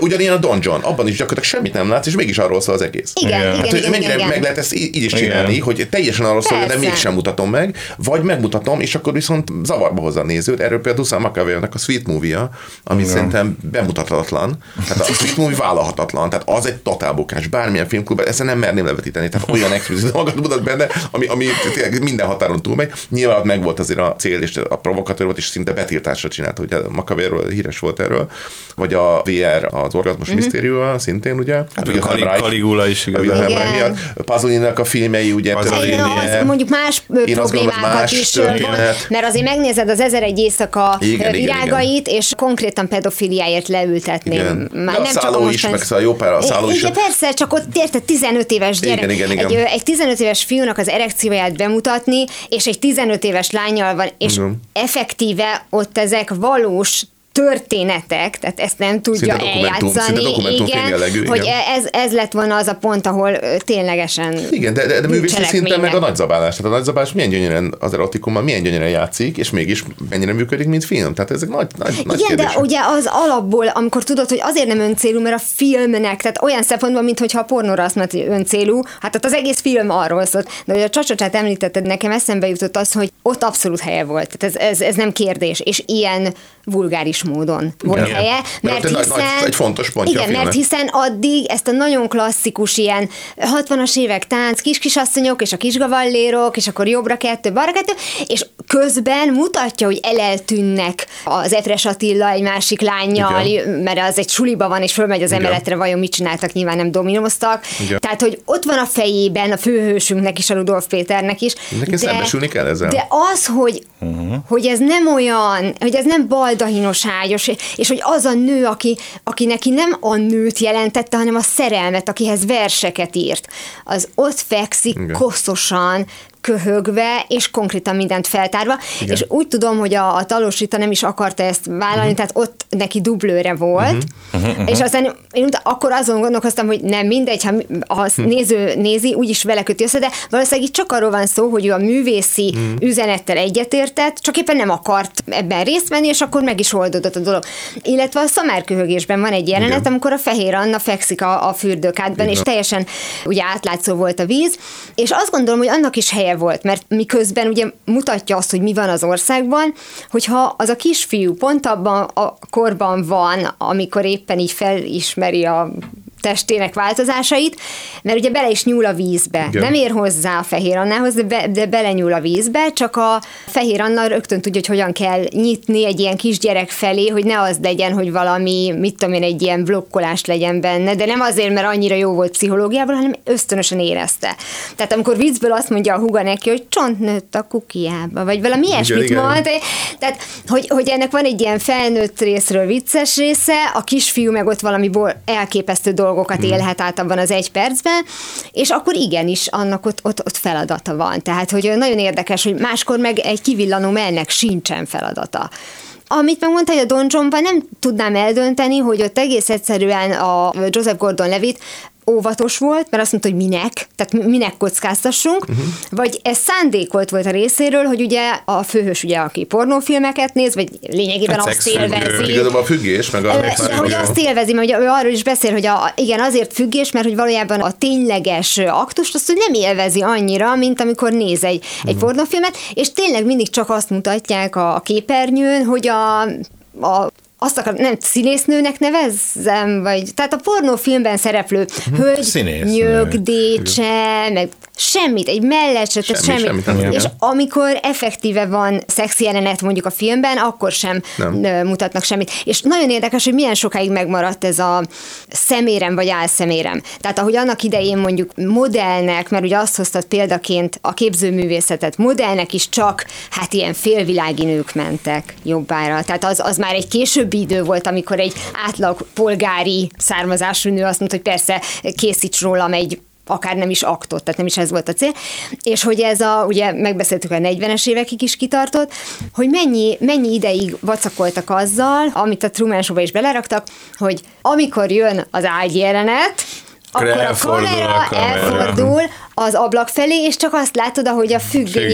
Ugyanilyen a Don John, abban is gyakorlatilag semmit nem látsz, és mégis arról szól az egész. Igen, Igen. igen, Hát, igen, mennyire igen, meg lehet ezt így is Igen. csinálni, hogy teljesen arról szól, de mégsem mutatom meg, vagy megmutatom, és akkor viszont zavarba hozza a nézőt. Erről például Dusan a Sweet Movie-a, ami Igen. szerintem bemutathatatlan. Tehát a Sweet Movie vállalhatatlan. Tehát az egy totál bukás. Bármilyen filmklubban, ezt nem merném levetíteni. Tehát olyan exkluzív dolgokat mutat benne, ami, ami tényleg minden határon túlmegy. Nyilván ott megvolt azért a cél, és a provokatőr volt, és szinte betiltásra csinált, ugye McAvoy-ról híres volt erről. Vagy a VR, az orgazmus Mhm. misztériuma, szintén ugye. Hát a Cali- Caligula is igaz. Ugye, Igen. miatt Pasolininak a filmei, ugye Én az, mondjuk más Én problémákat más is, történet. mert azért megnézed az ezer egy éjszaka Igen, ö, igen, virágait, és konkrétan pedofiliáért leültetném. Igen. Már De a nem csak szálló is, meg szóval jó pár a szálló is. Igen, persze, csak ott érted 15 éves gyerek. Igen, igen, igen. Egy, egy 15 éves fiúnak az erekcióját bemutatni, és egy 15 éves lányjal van, és Igen. effektíve ott ezek valós történetek, tehát ezt nem tudja Szinte dokumentum- eljátszani. szinte dokumentumfilm jellegű, hogy igen. ez, ez lett volna az a pont, ahol ténylegesen Igen, de, de, de művészi szinten meg a nagyzabálás. Tehát a nagyzabálás milyen gyönyörűen az erotikummal milyen gyönyörűen játszik, és mégis mennyire működik, mint film. Tehát ezek nagy, nagy, nagy Igen, de ugye az alapból, amikor tudod, hogy azért nem öncélú, mert a filmnek, tehát olyan szempontból, mintha a pornóra azt mondta, hogy öncélú, hát ott az egész film arról szólt. De hogy a csacsacsát említetted, nekem eszembe jutott az, hogy ott abszolút helye volt. Tehát ez, ez, ez nem kérdés, és ilyen vulgáris módon volt Igen. helye, Mert mert hiszen... nagy- egy fontos pontja Igen, mert hiszen addig ezt a nagyon klasszikus ilyen 60-as évek tánc, kis-kisasszonyok, és a kisgavallérok, és akkor jobbra kettő, balra kettő, és közben mutatja, hogy eleltűnnek az Efres Attila egy másik lányjal, Igen. mert az egy suliba van, és fölmegy az Igen. emeletre, vajon mit csináltak, nyilván nem dominóztak. Igen. Tehát, hogy ott van a fejében a főhősünknek is, a Rudolf Péternek is. Neki szembesülni kell ezzel. De az, hogy, uh-huh. hogy ez nem olyan, hogy ez nem baldahinos ágyos, és hogy az a nő, aki, aki neki nem a nőt jelentette, hanem a szerelmet, akihez verseket írt, az ott fekszik Igen. koszosan, köhögve, és konkrétan mindent feltárva, Igen. és úgy tudom, hogy a, a Talos Rita nem is akarta ezt vállalni, uh-huh. tehát ott neki dublőre volt, uh-huh. és aztán én utána akkor azon gondolkoztam, hogy nem mindegy, ha, a néző nézi, úgyis vele köti össze, de valószínűleg itt csak arról van szó, hogy ő a művészi uh-huh. üzenettel egyetértett, csak éppen nem akart ebben részt venni, és akkor meg is oldódott a dolog. Illetve a szamárköhögésben van egy jelenet, Igen. amikor a fehér Anna fekszik a, a fürdőkádban, és teljesen ugye átlátszó volt a víz, és azt gondolom, hogy annak is helye volt, mert miközben ugye mutatja azt, hogy mi van az országban, hogyha az a kisfiú pont abban a korban van, amikor éppen így felismeri a testének változásait, mert ugye bele is nyúl a vízbe. Igen. Nem ér hozzá a fehér Annához, de, be, de belenyúl a vízbe, csak a fehér Anna rögtön tudja, hogy hogyan kell nyitni egy ilyen kisgyerek felé, hogy ne az legyen, hogy valami, mit tudom én, egy ilyen blokkolás legyen benne, de nem azért, mert annyira jó volt pszichológiából, hanem ösztönösen érezte. Tehát amikor viccből azt mondja a huga neki, hogy csont nőtt a kukiába, vagy valami ilyesmit mond, tehát hogy, hogy ennek van egy ilyen felnőtt részről vicces része, a kisfiú meg ott valami elképesztő dolgokat élhet át abban az egy percben, és akkor igenis annak ott, ott, ott feladata van. Tehát, hogy nagyon érdekes, hogy máskor meg egy kivillanó mellnek sincsen feladata. Amit megmondta, hogy a Don Johnban nem tudnám eldönteni, hogy ott egész egyszerűen a Joseph Gordon-Levitt óvatos volt, mert azt mondta, hogy minek, tehát minek kockáztassunk, uh-huh. vagy ez szándékolt volt a részéről, hogy ugye a főhős, ugye, aki pornófilmeket néz, vagy lényegében Hát azt élvezi. Igazából a függés, meg a... Már- hogy azt élvezi, mert ugye ő arról is beszél, hogy a, igen, azért függés, mert hogy valójában a tényleges aktust azt hogy nem élvezi annyira, mint amikor néz egy, egy Mhm. pornófilmet, és tényleg mindig csak azt mutatják a képernyőn, hogy a, a azt akar, nem színésznőnek nevezzem, vagy, tehát a pornófilmben szereplő hölgy, Színésznő. nyögdécse, meg semmit, egy mellett se, tehát Semmi, semmit. semmit nem és amikor effektíve van szexi jelenet mondjuk a filmben, akkor sem Nem. mutatnak semmit. És nagyon érdekes, hogy milyen sokáig megmaradt ez a szemérem vagy álszemérem. Tehát ahogy annak idején mondjuk modellnek, mert ugye azt hoztad példaként a képzőművészetet, modellnek is csak hát ilyen félvilági nők mentek jobbára. Tehát az, az már egy későbbi idő volt, amikor egy átlag polgári származású nő azt mondta, hogy persze készíts rólam egy akár nem is aktot, tehát nem is ez volt a cél, és hogy ez a, ugye megbeszéltük a 40-es évekig is kitartott, hogy mennyi, mennyi ideig vacakoltak azzal, amit a Truman Show-ba is beleraktak, hogy amikor jön az ágy jelenet, akkor a elfordul a kamera kamera. elfordul az ablak felé, és csak azt látod, ahogy a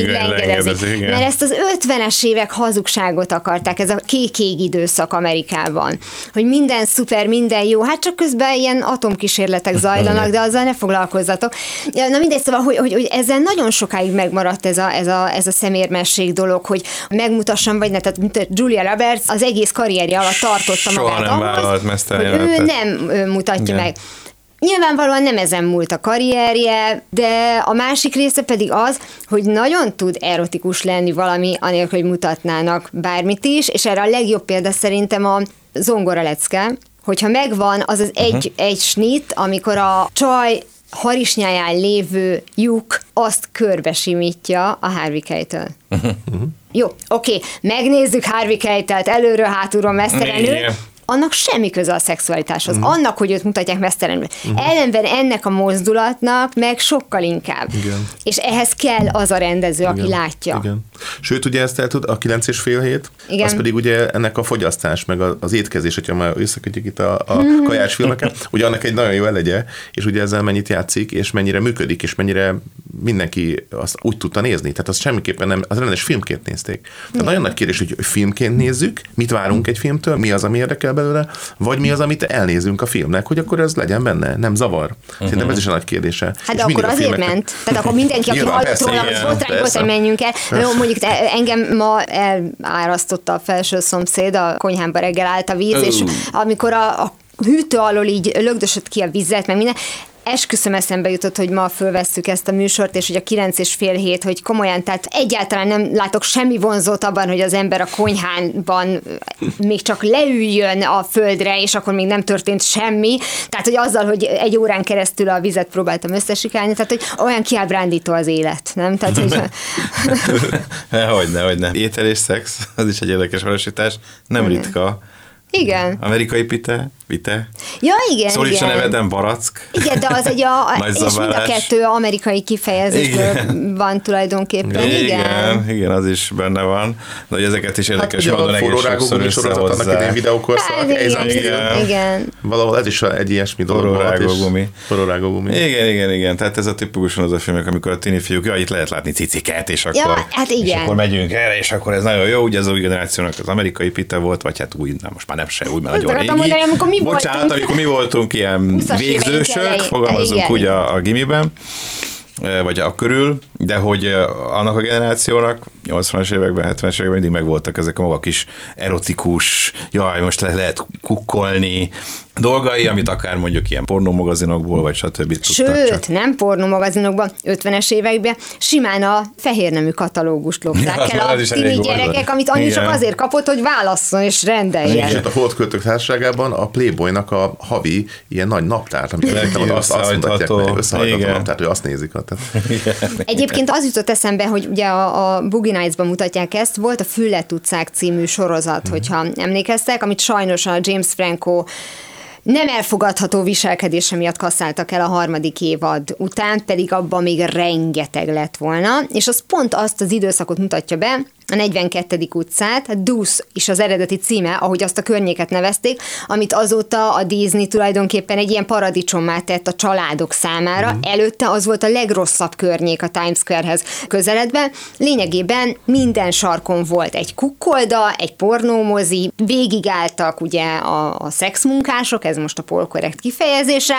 lengedezik, igen. Mert ezt az 50-es évek hazugságot akarták, ez a kék-ég időszak Amerikában. Hogy minden szuper, minden jó, hát csak közben ilyen atomkísérletek zajlanak, de azzal ne foglalkozzatok. Na mindegy, szóval, hogy, hogy, hogy ezzel nagyon sokáig megmaradt ez a, ez a, ez a szemérmesség dolog, hogy megmutassam, vagy ne, tehát mint Julia Roberts az egész karrierje alatt tartotta Soha magát nem ahhoz, hogy ő nem mutatja Igen. meg. Nyilvánvalóan nem ezen múlt a karrierje, de a másik része pedig az, hogy nagyon tud erotikus lenni valami, anélkül, hogy mutatnának bármit is, és erre a legjobb példa szerintem a zongora lecke, hogyha megvan az az egy, uh-huh. egy snit, amikor a csaj harisnyáján lévő lyuk azt körbesimítja a Harvey Keitel. Uh-huh. Jó, oké, megnézzük Harvey Keitelt előről, hátulról, mesztelenül, Igen. Annak semmi köze a szexualitáshoz. Uh-huh. Annak, hogy őt mutatják mesztelenül. Uh-huh. Ellenben ennek a mozdulatnak meg sokkal inkább. Igen. És ehhez kell az a rendező, aki látja. Igen. Sőt, ugye ezt el tud, a 9 és fél hét, Igen. az pedig ugye ennek a fogyasztás, meg az étkezés, hogyha már összekötjük itt a, a kajás filmeket, ugye annak egy nagyon jó elegye, és ugye ezzel mennyit játszik, és mennyire működik, és mennyire mindenki azt úgy tudta nézni. Tehát azt semmiképpen nem, az rendes filmként nézték. Tehát nagyon nagy kérdés, hogy filmként nézzük, mit várunk egy filmtől, mi az, ami érdekel belőle, vagy mi az, amit elnézünk a filmnek, hogy akkor ez legyen benne, nem zavar. Szerintem ez is a nagy kérdése. Hát És de akkor azért filmeknek- ment. Tehát akkor mindenki, aki hallott róla, hogy botrány, persze. botrány, menjünk el. Jó, mondjuk te, engem ma elárasztotta a felső szomszéd, a konyhámba reggel állt a víz, és amikor a, a hűtő alól így lögdösött ki a vizet, meg minden, esküszöm eszembe jutott, hogy ma fölvesszük ezt a műsort, és hogy a kilenc és fél hét, hogy komolyan, tehát egyáltalán nem látok semmi vonzót abban, hogy az ember a konyhánban még csak leüljön a földre, és akkor még nem történt semmi. Tehát, hogy azzal, hogy egy órán keresztül a vizet próbáltam összesikálni, tehát, hogy olyan kiábrándító az élet, nem? Tehát, hogy Hogyne, hogyne. Étel és szex, az is egy érdekes valósítás. Nem ritka. Igen. Amerikai pite, vite. Ja, igen, Szólítsa igen. neveden barack. Igen, de az egy a, Nagy és mind a kettő amerikai kifejezésből Igen. van tulajdonképpen. Igen. igen, igen, az is benne van. De hogy ezeket is Hát érdekes ugye módon egész sokszor sorozat annak összehozzák. videókorszak, Hát, ez igen, igen, igen. Valahol ez is egy ilyesmi dolog volt. és-. Forró rágógumi. Igen, igen, igen. Tehát ez a tipikusan az a filmek, amikor a tini fiúk, ja, itt lehet látni ciciket, és akkor, hát és igen. akkor megyünk erre, és akkor ez nagyon jó, ugye az új generációnak az amerikai pite volt, vagy hát új, nem, most már nem se Azt nagyon régi. mondani, amikor mi Bocsánat, voltunk. amikor mi voltunk ilyen 20-as éveink végzősök, fogalmazunk úgy a, a gimiben, eh, vagy a körül, de hogy eh, annak a generációnak 80-as években, 70-es években mindig megvoltak ezek a maga kis erotikus, jaj, most le lehet kukkolni dolgai, amit akár mondjuk ilyen pornómagazinokból, vagy stb. tudtak Sőt, csak. nem pornómagazinokban, 50-es években simán a fehérnemű katalógust lopták Ja, az el a tini volt. gyerekek, amit annyi csak Igen. azért kapott, hogy válasszon és És rendeljen. itt a Holdköltők társaságában a Playboynak a havi ilyen nagy naptárt, amit azt, azt mutatják összehajtható. Igen. naptárt, hogy azt nézik. Tehát, Egyébként az jutott eszembe, hogy ugye a, a Boogie Nights-ban mutatják ezt, volt a Füllet utcák című sorozat, hogyha emlékeztek, amit sajnos a James Franco nem elfogadható viselkedése miatt kasszáltak el a harmadik évad után, pedig abban még rengeteg lett volna, és az pont azt az időszakot mutatja be, a 42. utcát, Deuce is az eredeti címe, ahogy azt a környéket nevezték, amit azóta a Disney tulajdonképpen egy ilyen paradicsommá tett a családok számára. Mm. Előtte az volt a legrosszabb környék a Times Square-hez közeledve. Lényegében minden sarkon volt egy kukkolda, egy pornómozi, végigálltak ugye a, a szexmunkások, ez most a polkorrekt kifejezése,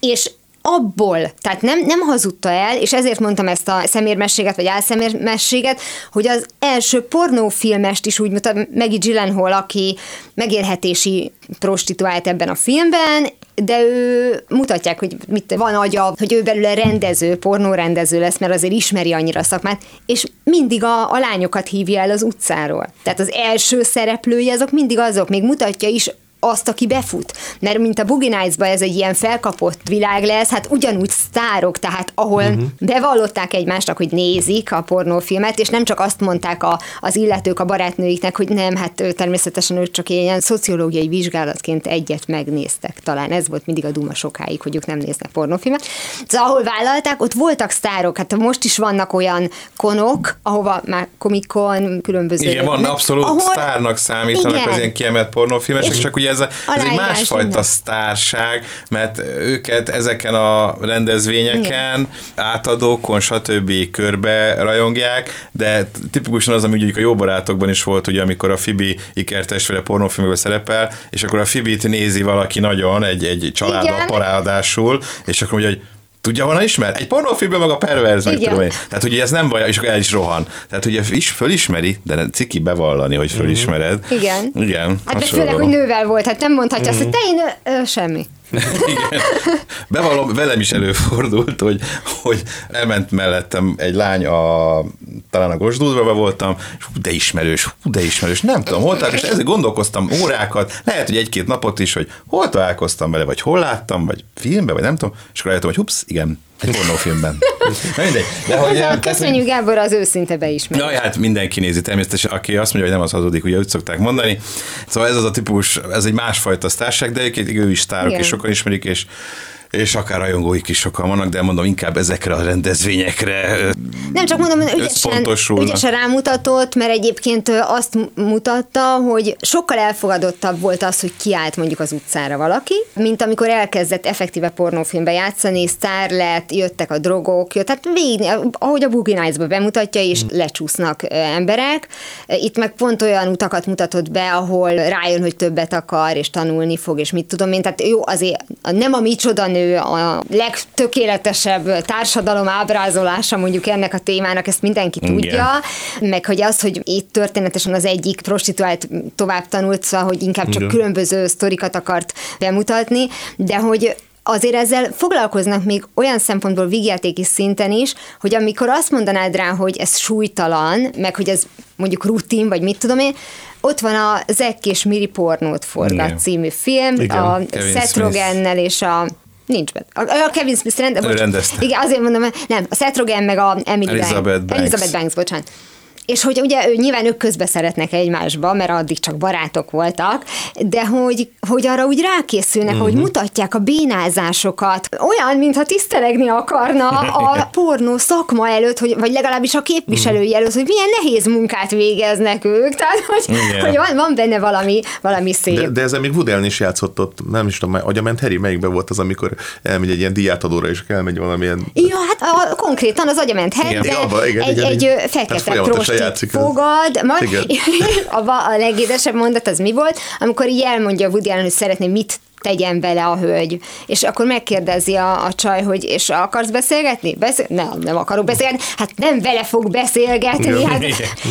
és abból, tehát nem, nem hazudta el, és ezért mondtam ezt a szemérmességet, vagy álszemérmességet, hogy az első pornófilmest is úgy mutat, Maggie Gyllenhaal, aki megélhetési prostituált ebben a filmben, de ő mutatják, hogy mit van agya, hogy ő belőle rendező, pornórendező lesz, mert azért ismeri annyira a szakmát, és mindig a, a lányokat hívja el az utcáról. Tehát az első szereplői azok mindig azok, még mutatja is azt, aki befut. Mert mint a Boogie nights ez egy ilyen felkapott világ lesz, hát ugyanúgy sztárok, tehát ahol uh-huh. bevallották egymásnak, hogy nézik a pornófilmet, és nem csak azt mondták a, az illetők a barátnőiknek, hogy nem, hát természetesen ők csak ilyen szociológiai vizsgálatként egyet megnéztek. Talán ez volt mindig a duma sokáig, hogy ők nem néznek pornófilmet. Szóval ahol vállalták, ott voltak sztárok, hát most is vannak olyan konok, ahova már komikon, különböző... Igen, van abszolút ahol- sztárnak számítanak Igen. az ilyen kiemelt pornófilmesek, És csak ugye ez, a, ez egy másfajta minden. sztárság, mert őket ezeken a rendezvényeken, átadókon, stb. körbe rajongják, de tipikusan az, ami mondjuk a jó barátokban is volt, ugye, amikor a Fibi ikertestvére pornófilmekben szerepel, és akkor a Fibit nézi valaki nagyon, egy, egy Igen. parádásul, és akkor mondja, hogy Tudja, honnan ismer? Egy pornófilmben maga perverz, meg tudom én. Tehát ugye ez nem baj, és akkor el is rohan. Tehát ugye is fölismeri, de ciki bevallani, hogy fölismered. Igen. Igen. Hát főleg, hogy nővel volt, hát nem mondhatja azt, hogy te én ö, ö, semmi. Igen. Bevallom, velem is előfordult, hogy, hogy elment mellettem egy lány, a, talán a Gosdúdva voltam, és hú, de ismerős, hú, de ismerős, nem tudom, hol találkoztam, és ezért gondolkoztam órákat, lehet, hogy egy-két napot is, hogy hol találkoztam vele, vagy hol láttam, vagy filmben, vagy nem tudom, és akkor rájöttem, hogy hups, igen, egy pornófilmben. Na mindegy. De hogy, tehát, hogy- Köszönjük Gábor az őszinte beismerést. Na, hát mindenki nézi természetesen, aki azt mondja, hogy nem az hazudik, ugye úgy szokták mondani. Szóval ez az a típus, ez egy másfajta sztárság, de egyébként ő is sztárok, Igen. és sokan ismerik, és és akár rajongóik is sokan vannak, de mondom, inkább ezekre a rendezvényekre Nem csak mondom, hogy ügyesen, ügyesen rámutatott, mert egyébként azt mutatta, hogy sokkal elfogadottabb volt az, hogy kiállt mondjuk az utcára valaki, mint amikor elkezdett effektíve pornófilmbe játszani, sztár lett, jöttek a drogok, jött, tehát végig, ahogy a Boogie Nights-ba bemutatja, és lecsúsznak ö, emberek. Itt meg pont olyan utakat mutatott be, ahol rájön, hogy többet akar, és tanulni fog, és mit tudom én. Tehát jó, azért nem a micsoda nő a legtökéletesebb társadalom ábrázolása mondjuk ennek a témának, ezt mindenki Igen. tudja, meg hogy az, hogy itt történetesen az egyik prostituált tovább tanult, szóval, hogy inkább csak Igen. különböző sztorikat akart bemutatni, de hogy azért ezzel foglalkoznak még olyan szempontból vígjátéki szinten is, hogy amikor azt mondanád rá, hogy ez súlytalan, meg hogy ez mondjuk rutin, vagy mit tudom én, ott van a Zack és Miri pornót forgat Igen. című film, Igen. a Seth. Rogennel és a Nincs benne. A, Kevin Smith rende, Ő rendezte. Igen, azért mondom, nem, a Seth Rogen meg a Emily Elizabeth Banks. Elizabeth Banks, bocsánat. És hogy ugye ő, nyilván ők közbe szeretnek egymásba, mert addig csak barátok voltak, de hogy, hogy arra úgy rákészülnek, uh-huh. hogy mutatják a bénázásokat. Olyan, mintha tisztelegni akarna a pornó szakma előtt, hogy, vagy legalábbis a képviselői előtt, hogy milyen nehéz munkát végeznek ők. Tehát, hogy, Igen. hogy van, van benne valami, valami szép. De, de ezzel még Woody Allen is játszott ott, nem is tudom, agyament Harry, melyikben volt az, amikor elmegy egy ilyen diátadóra, és elmegy valamilyen Ja, hát a, konkrétan az agyament Igen, herbe, abba, igen, egy, igen, egy Ez fekete folyamatosan játszik, fogad, Igen. a, a legédesebb mondat az mi volt, amikor így elmondja Woody Allen, hogy szeretné mit tegyen vele a hölgy. És akkor megkérdezi a, a csaj, hogy és akarsz beszélgetni? Beszél? Nem, nem akarok beszélgetni. Hát nem vele fog beszélgetni. Igen. Hát,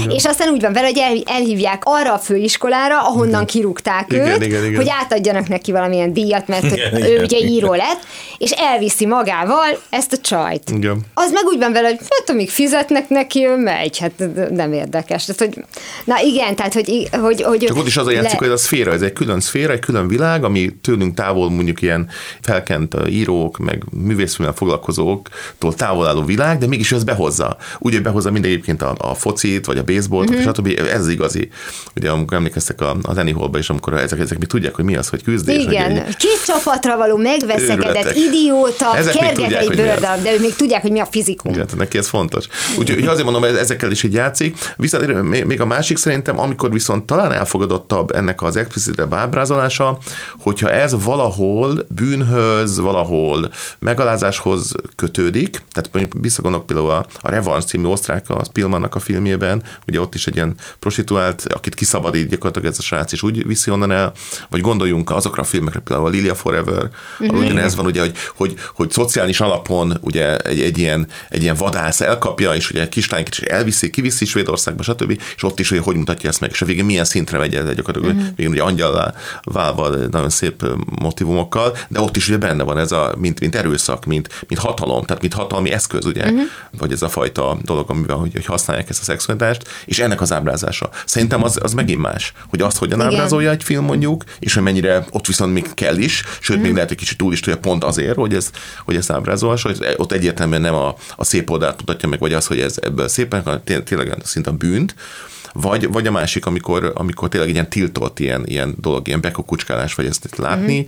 és aztán úgy van vele, hogy el, elhívják arra a főiskolára, ahonnan kirúgták Igen, őt, igen, igen. hogy átadjanak neki valamilyen díjat, mert hogy Igen, ő igen, ugye igen. író lett, és elviszi magával ezt a csajt. Igen. Az meg úgy van vele, hogy hát amíg fizetnek neki, ő megy, hát nem érdekes. Tehát, hogy, na igen, tehát, hogy, hogy, hogy Csak ott is az a játszik, hogy a szféra, ez egy külön szféra, egy külön világ, ami tőlünk távol mondjuk ilyen felkent uh, írók, meg művészfilmmel foglalkozóktól távol álló világ, de mégis ez behozza. Úgy, hogy behozza mind egyébként a, a focit, vagy a baseballt, Mhm. mm-hmm. stb. Ez az igazi. Ugye amikor emlékeztek a, az Annie Hallba is, amikor ezek, ezek mi tudják, hogy mi az, hogy küzdés. igen, egy- két csapatra való megveszekedett idióta, Ezek még kerget tudják, egy hogy mi az. bőrdarab, de ők még tudják, hogy mi a fizikum. Igen, neki ez fontos. Úgyhogy azért mondom, hogy ezekkel is így játszik. Viszont még még a másik szerintem, amikor viszont talán elfogadottabb ennek az explicitebb ábrázolása, hogyha ez valahol bűnhöz, valahol megalázáshoz kötődik, tehát mondjuk visszagondolok például a, a Revanche című osztrák a Spielmannak a filmjében, ugye ott is egy ilyen prostituált, akit kiszabadít gyakorlatilag ez a srác, és úgy viszi onnan el, vagy gondoljunk azokra a filmekre, például a Lilia Forever, ahol ugyanez van, ugye, hogy, hogy, hogy szociális alapon ugye egy, egy, ilyen, egy ilyen vadász elkapja, és ugye kislányként is elviszi, kiviszi Svédországba, stb. És ott is, hogy hogy mutatja ezt meg, és a végén milyen szintre megy ez gyakorlatilag, uh-huh. végén ugye angyallá válva nagyon szép motivumokkal, de ott is ugye benne van ez a, mint, mint erőszak, mint, mint hatalom, tehát mint hatalmi eszköz, ugye, uh-huh. vagy ez a fajta dolog, amiben hogy, hogy használják ezt a szexualitást, és ennek az ábrázása. Szerintem az, az megint más, hogy azt hogyan Igen. ábrázolja egy film mondjuk, és hogy mennyire ott viszont még kell is, sőt, Mhm. még lehet, hogy kicsit túl is tudja pont azért, hogy ez, hogy ezt ábrázolhassa, hogy ott egyértelműen nem a, a szép oldalt mutatja meg, vagy az, hogy ez ebből szépen, hanem té- tényleg szinte a bűnt, vagy, vagy a másik, amikor, amikor tényleg ilyen tiltott ilyen, ilyen dolog, ilyen bekokucskálás, vagy ezt látni, mm.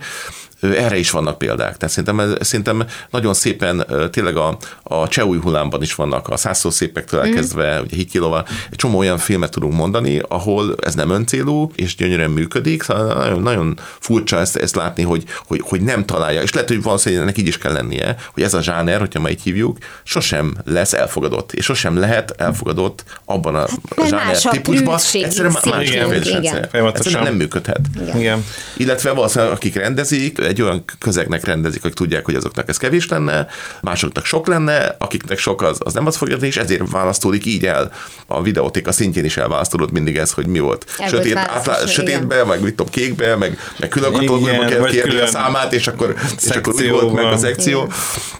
Erre is vannak példák. Tehát szerintem, szerintem nagyon szépen tényleg a, a cseh új hullámban is vannak a százszó szépektől elkezdve, ugye Hitkilóval, egy csomó olyan filmet tudunk mondani, ahol ez nem öncélú, és gyönyörűen működik, szóval nagyon, nagyon furcsa ezt, ezt látni, hogy, hogy, hogy nem találja, és lehet, hogy valószínűleg ennek így is kell lennie, hogy ez a zsáner, hogyha ma így hívjuk, sosem lesz elfogadott, és sosem lehet elfogadott abban a, a Mert zsáner más a típusban, egyszerűen má- más igen. Folyamatosan. Egyszerűen nem működhet. Igen. Illetve valószínűleg akik rendezik, egy olyan közegnek rendezik, hogy tudják, hogy azoknak ez kevés lenne, másoknak sok lenne, akiknek sok az, az nem az fogja, és ezért választódik így el. A videótéka szintjén is elválasztódott mindig ez, hogy mi volt. Sötét, átlá, sötétbe, meg mit tudom, kékbe, meg, meg külön Igen, kategóriába kell kérni a számát, és akkor, és akkor úgy volt meg a szekció.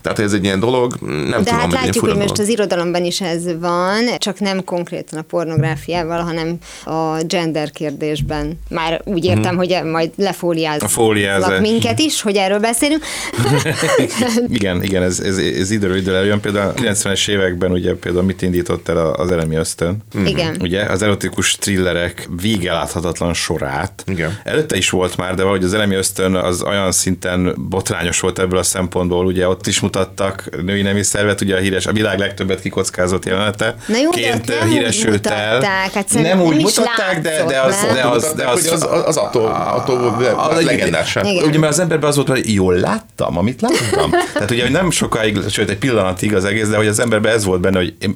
Tehát ez egy ilyen dolog, nem De tudom, hát látjuk, hogy most az irodalomban is ez van, csak nem konkrétan a pornográfiával, hanem a gender kérdésben. Már úgy értem, hogy majd lefóliáznak A fóliázás. minket minket is, hogy erről beszélünk. igen, igen, ez, ez, ez időről időre eljön. Például a 90-es években ugye például mit indított el az elemi ösztön? Igen. Ugye az erotikus thrillerek végeláthatatlan sorát. Igen. Előtte is volt már, de valahogy az elemi ösztön az olyan szinten botrányos volt ebből a szempontból, ugye ott is mutattak női nemi szervet, ugye a híres, a világ legtöbbet kikockázott jelenete. Na jó, ként nem híresült úgy el. hát nem úgy is mutatták, de, de, az, de, az, de az, az, az, az attól, attól az- legendás. Igen. Ugye mert az emberben az volt, hogy jól láttam, amit láttam. Tehát ugye hogy nem sokáig, sőt egy pillanatig az egész, de hogy az emberben ez volt benne, hogy én,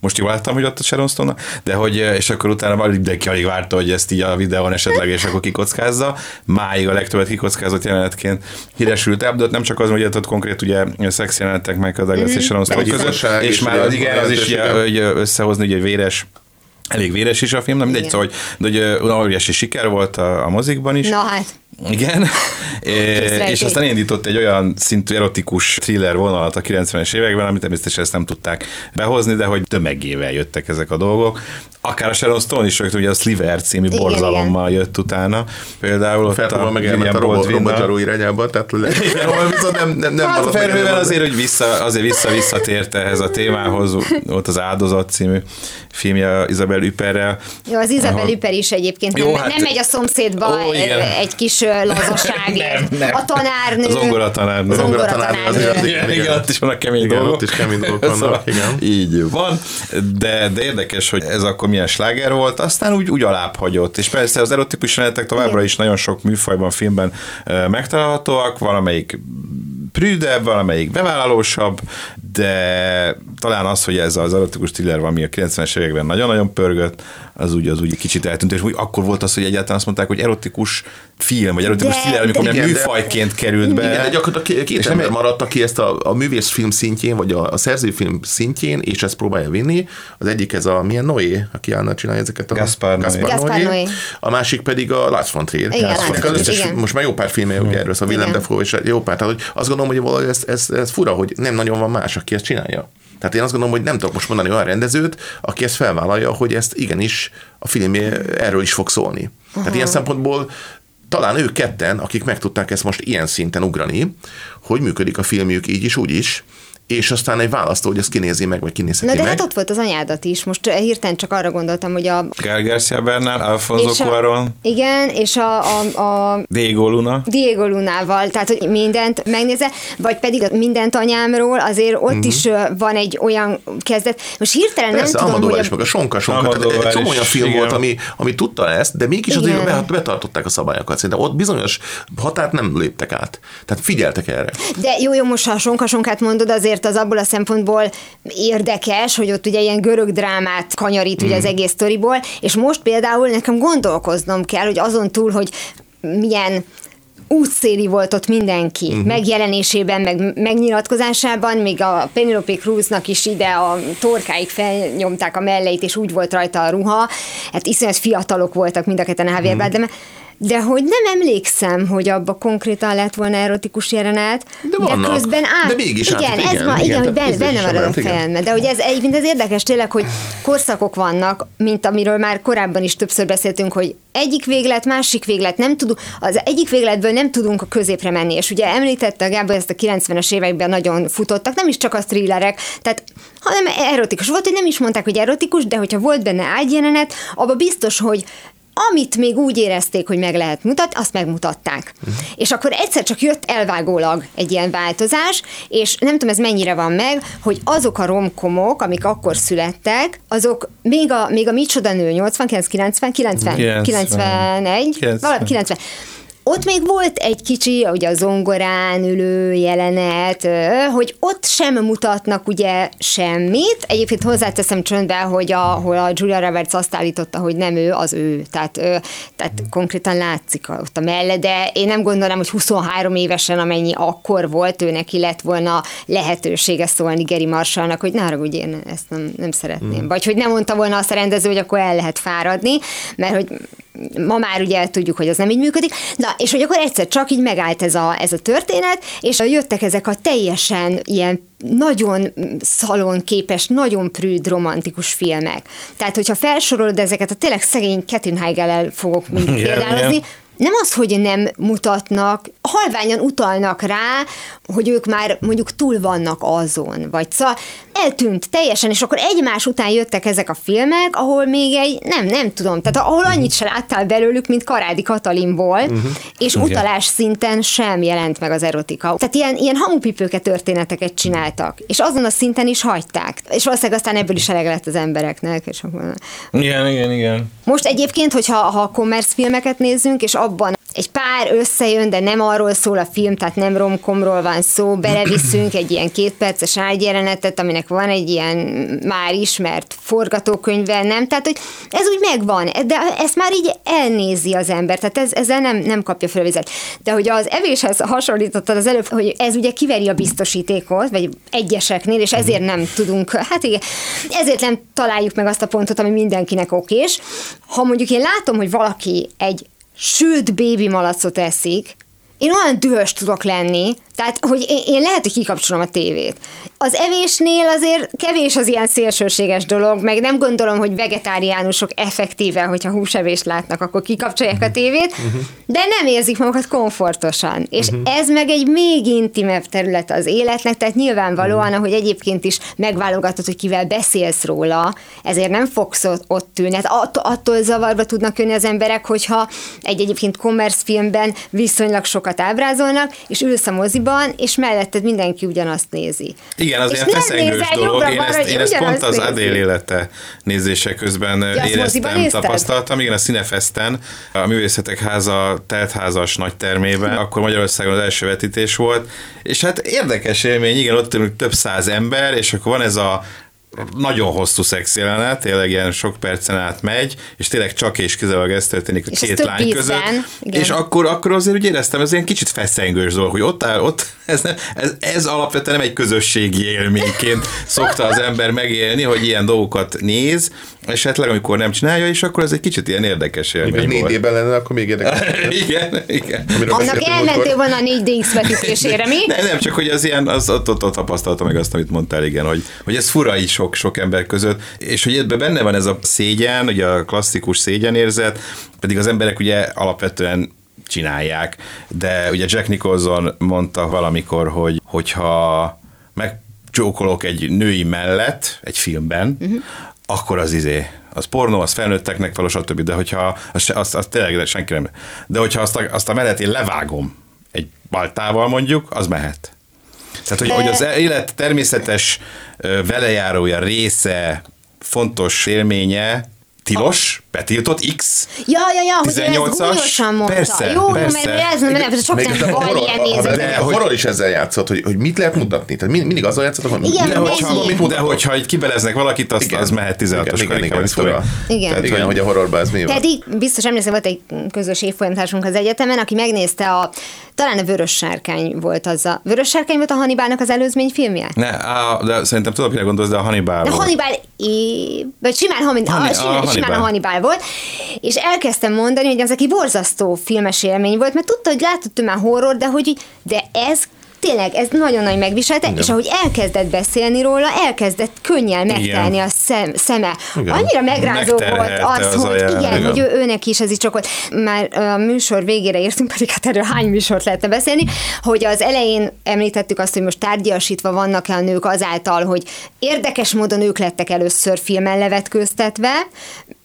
most jól láttam, hogy ott a Sharon Stone, de hogy, és akkor utána mindenki alig várta, hogy ezt így a videón esetleg, és akkor kikockázza. Máig a legtöbbet kikockázott jelenetként híresült el, de ott nem csak az, hogy ott konkrét ugye szex jelenetek meg az Douglas és Sharon Stone Meg között, és már az igen, az is ugye, hogy összehozni ugye egy véres Elég véres is a film, nem mindegy, szóval, hogy, de hogy óriási siker volt a, a mozikban is. Na hát, Igen, É, és aztán indított egy olyan szintű erotikus thriller vonalat a 90-es években, amit természetesen ezt nem tudták behozni, de hogy tömegével jöttek ezek a dolgok. Akár a Sharon Stone is ugye a Sliver című Igen, borzalommal jött utána. Például ott Felpróbál a meg elment a robot, irányába, tehát le, viszont nem, nem, nem Hát felhővel azért, hogy vissza, azért vissza-visszatért ehhez a témához, ott az Áldozat című filmje Isabel Üperrel. jó, az Izabel Ahol- Üper is egyébként Jó, nem, hát- nem megy a szomszédba Ó, igen. egy kis lazaságért. Nem, nem. A tanárnő. Az zongora tanárnő. Az Zongoratanárnő tanárnő. azért- Igen, igen, ott is vannak kemény Igen, dolgok. ott is kemény dolgok vannak, Szóval igen. Így van, de, de érdekes, hogy ez akkor milyen sláger volt, aztán úgy, úgy alább hagyott. És persze az erotikus jelenetek továbbra Igen. is nagyon sok műfajban, filmben megtalálhatóak, valamelyik prűdebb, valamelyik bevállalósabb, de talán az, hogy ez az erotikus thriller van, ami a 90-es években nagyon-nagyon pörgött, az úgy, az úgy kicsit eltűnt, és úgy akkor volt az, hogy egyáltalán azt mondták, hogy erotikus film, vagy erotikus De- thriller, amikor de- Igen, de- műfajként került be. Igen, de gyakorlatilag két, ember nem- maradt, aki ezt a, a művészfilm szintjén, vagy a, a szerzőfilm szintjén, és ezt próbálja vinni. Az egyik ez a milyen Noé, aki állna csinálja ezeket a... Gaspar Noé. Gaspar Noé. A másik pedig a Lars von Trier. Igen, Lars Lars von von Trier. Trier, Az összes- igen. Most már jó pár filmje ugye erről, szóval Willem. Dafoe és jó pár. Tehát hogy azt gondolom, hogy valahogy ez, ez, ez fura, hogy nem nagyon van más, aki ezt csinálja. Tehát én azt gondolom, hogy nem tudok most mondani olyan rendezőt, aki ezt felvállalja, hogy ezt igenis a filmje erről is fog szólni. Tehát ilyen szempontból talán ők ketten, akik meg tudták ezt most ilyen szinten ugrani, hogy működik a filmjük így is, úgy is, és aztán egy választó, hogy ezt kinézi meg, vagy kinézheti Na de meg. hát ott volt az anyádat is. Most eh, hirtelen csak arra gondoltam, hogy a... Gál Garcia Bernal, Alfonso Cuarón, igen, és a, a, a Diego Luna. Diego Lunával, tehát hogy mindent megnézze, vagy pedig a mindent anyámról, azért ott uh-huh. is van egy olyan kezdet. Most hirtelen. Persze, nem tudom, Almodóvár hogy is, meg a Sonka Sonka. Tehát egy csomó olyan film igen. volt, ami, ami tudta ezt, de mégis Igen. azért be- betartották a szabályokat. Szerintem ott bizonyos határt nem léptek át. Tehát figyeltek erre. de jó, jó, most ha a sonkasonkát mondod, azért az abból a szempontból érdekes, hogy ott ugye ilyen görög drámát kanyarít ugye Mhm. az egész sztoriból, és most például nekem gondolkoznom kell, hogy azon túl, hogy milyen útszéli volt ott mindenki, uh-huh. megjelenésében, meg megnyilatkozásában, még a Penelope Cruznak is ide a torkáig felnyomták a melleit, és úgy volt rajta a ruha, hát iszonyat fiatalok voltak mind a ketten a Javier. Bardem, de hogy nem emlékszem, hogy abba konkrétan lett volna erotikus jelenet, De vannak. közben át. De mégis igen, át, ez igen, van, igen, igen, hogy benne, ez benne van a fejemben. De hogy ez egyébként ez érdekes tényleg, hogy korszakok vannak, mint amiről már korábban is többször beszéltünk, hogy egyik véglet, másik véglet, nem tudunk, az egyik végletből nem tudunk a középre menni. És ugye említette Gábor, ezt a 90-es években nagyon futottak, nem is csak a thrillerek, tehát hanem erotikus. Volt, hogy nem is mondták, hogy erotikus, de hogyha volt benne ágyjelenet, abban biztos, hogy amit még úgy érezték, hogy meg lehet mutatni, azt megmutatták. Uh-huh. És akkor egyszer csak jött elvágólag egy ilyen változás, és nem tudom, ez mennyire van meg, hogy azok a romkomok, amik akkor születtek, azok még a, még a Micsoda Nő 89, 90, 90, 90. 91, 90. valami 90. Ott még volt egy kicsi, ugye a zongorán ülő jelenet, hogy ott sem mutatnak ugye semmit. Egyébként hozzáteszem csöndbe, hogy ahol a Julia Roberts azt állította, hogy nem ő, az ő. Tehát, ö, tehát konkrétan látszik ott a melle, de én nem gondolom, hogy 23 évesen, amennyi akkor volt, ő neki lett volna lehetősége szólni Geri Marshallnak, hogy ne haragudj, én ezt nem, nem szeretném. Hmm. Vagy hogy nem mondta volna azt a rendező, hogy akkor el lehet fáradni, mert hogy ma már ugye tudjuk, hogy az nem így működik. Na, és hogy akkor egyszer csak így megállt ez a, ez a történet, és jöttek ezek a teljesen ilyen nagyon szalonképes, nagyon prűd, romantikus filmek. Tehát, hogyha felsorolod ezeket, a tényleg szegény Catherine Heigel-el fogok mind példálozni, igen. Nem az, hogy nem mutatnak, halványan utalnak rá, hogy ők már mondjuk túl vannak azon, vagy szóval eltűnt teljesen, és akkor egymás után jöttek ezek a filmek, ahol még egy, nem, nem tudom, tehát ahol annyit se láttál belőlük, mint Karádi Katalinból, uh-huh. és Igen. utalás szinten sem jelent meg az erotika. Tehát ilyen, ilyen hamupipőke történeteket csináltak, és azon a szinten is hagyták. És valószínűleg aztán ebből is elege lett az embereknek. És akkor... Igen, igen, igen. Most egyébként, hogyha ha commerce filmeket nézzünk, és abban egy pár összejön, de nem arról szól a film, tehát nem romkomról van szó, beleviszünk egy ilyen kétperces ágyjelenetet, aminek van egy ilyen már ismert forgatókönyve, nem? Tehát, hogy ez úgy megvan, de ezt már így elnézi az ember, tehát ez, ezzel nem, nem kapja fel a vizet. De hogy az evéshez hasonlítottad az előbb, hogy ez ugye kiveri a biztosítékot, vagy egyeseknél, és ezért nem tudunk, hát igen, ezért nem találjuk meg azt a pontot, ami mindenkinek okés. Ha mondjuk én látom, hogy valaki egy sült bébi malacot eszik, én olyan dühös tudok lenni, tehát, hogy én, én lehet, hogy kikapcsolom a tévét. Az evésnél azért kevés az ilyen szélsőséges dolog, meg nem gondolom, hogy vegetáriánusok effektíve, hogyha húsevést látnak, akkor kikapcsolják a tévét, de nem érzik magukat komfortosan. És ez meg egy még intimebb terület az életnek, tehát nyilvánvalóan, ahogy egyébként is megválogatod, hogy kivel beszélsz róla, ezért nem fogsz ott, ott ülni. Hát att, attól zavarba tudnak jönni az emberek, hogyha egy egyébként commerce filmben viszonylag sokat ábrázolnak, és ülsz a moziban, és melletted mindenki ugyanazt nézi. Igen, az És ilyen feszengős dolog. Én ezt, én ezt pont az nézi. Adél élete nézése közben azt moziban éreztem, tapasztaltam. Igen, a Cinefesten, a Művészetek Háza teltházas nagy termében, akkor Magyarországon az első vetítés volt, és hát érdekes élmény, igen, ott ülünk több száz ember, és akkor van ez a nagyon hosszú szex jelenet, tényleg ilyen sok percen át megy, és tényleg csak és kizárólag ez történik a És két lány ízben, között. igen. És akkor, akkor azért úgy éreztem, ez ilyen kicsit feszengős dolog, hogy ott áll, ott, ez, nem, ez, ez alapvetően nem egy közösségi élményként szokta az ember megélni, hogy ilyen dolgokat néz, esetleg amikor nem csinálja, és akkor ez egy kicsit ilyen érdekes Még élmény négy volt. évben lenne, akkor még érdekes. igen, igen. Amiről Annak múltkor. volna a 4DX vetítésére, mi? Nem, nem, csak hogy az ilyen, az ott, ott, ott tapasztaltam meg azt, amit mondtál, igen, hogy, hogy ez fura így sok, sok ember között, és hogy ebben benne van ez a szégyen, ugye a klasszikus szégyenérzet, pedig az emberek ugye alapvetően csinálják, de ugye Jack Nicholson mondta valamikor, hogy hogyha megcsókolok egy női mellett egy filmben, uh-huh. akkor az izé, az pornó, az felnőtteknek való, stb. De hogyha, azt, azt, azt tényleg senki nem, de hogyha azt a, azt a mellett én levágom egy baltával mondjuk, az mehet. Tehát, hogy, De- hogy az élet természetes velejárója része, fontos élménye, tilos, betiltott, X, Ja, ja, ja, hogy ő ezt 18-as? gúnyosan mondta. Persze, Jó, persze. mert ez nem, csak Még nem van horror, ilyen nézet. de a horror is ezzel játszott, hogy, hogy mit lehet mutatni. Tehát mind- mindig azzal játszott, hogy Igen, de hogyha, így. mit de hogyha így kibeleznek valakit, az, Igen. az mehet 16-os igen, igen, igen, fura. Igen. Tehát igen, hogy a horrorban ez mi van. Pedig biztos emlékszem, volt egy közös évfolyamtársunk az egyetemen, aki megnézte a, talán a Vörös Sárkány volt az a, Vörös Sárkány volt a Hannibalnak az előzmény filmje? Ne, á, de szerintem tudok, mire gondolsz, de a Hannibal De. Hannibal, é, vagy simán, Hanni- a, simán a Hannibal. Volt, és elkezdtem mondani, hogy az aki borzasztó filmes élmény volt, mert tudta, hogy látott már horror, de hogy de ez tényleg, ez nagyon nagy megviselte, és ahogy elkezdett beszélni róla, elkezdett könnyel megtelni a szem, szeme. Igen. Annyira megrázó volt az, az hogy igen, Igen. hogy ő, őnek is ez is csak volt. Már a műsor végére értünk, pedig hát erről hány műsort lehetne beszélni, hogy az elején említettük azt, hogy most tárgyasítva vannak-e a nők azáltal, hogy érdekes módon ők lettek először filmen levetkőztetve,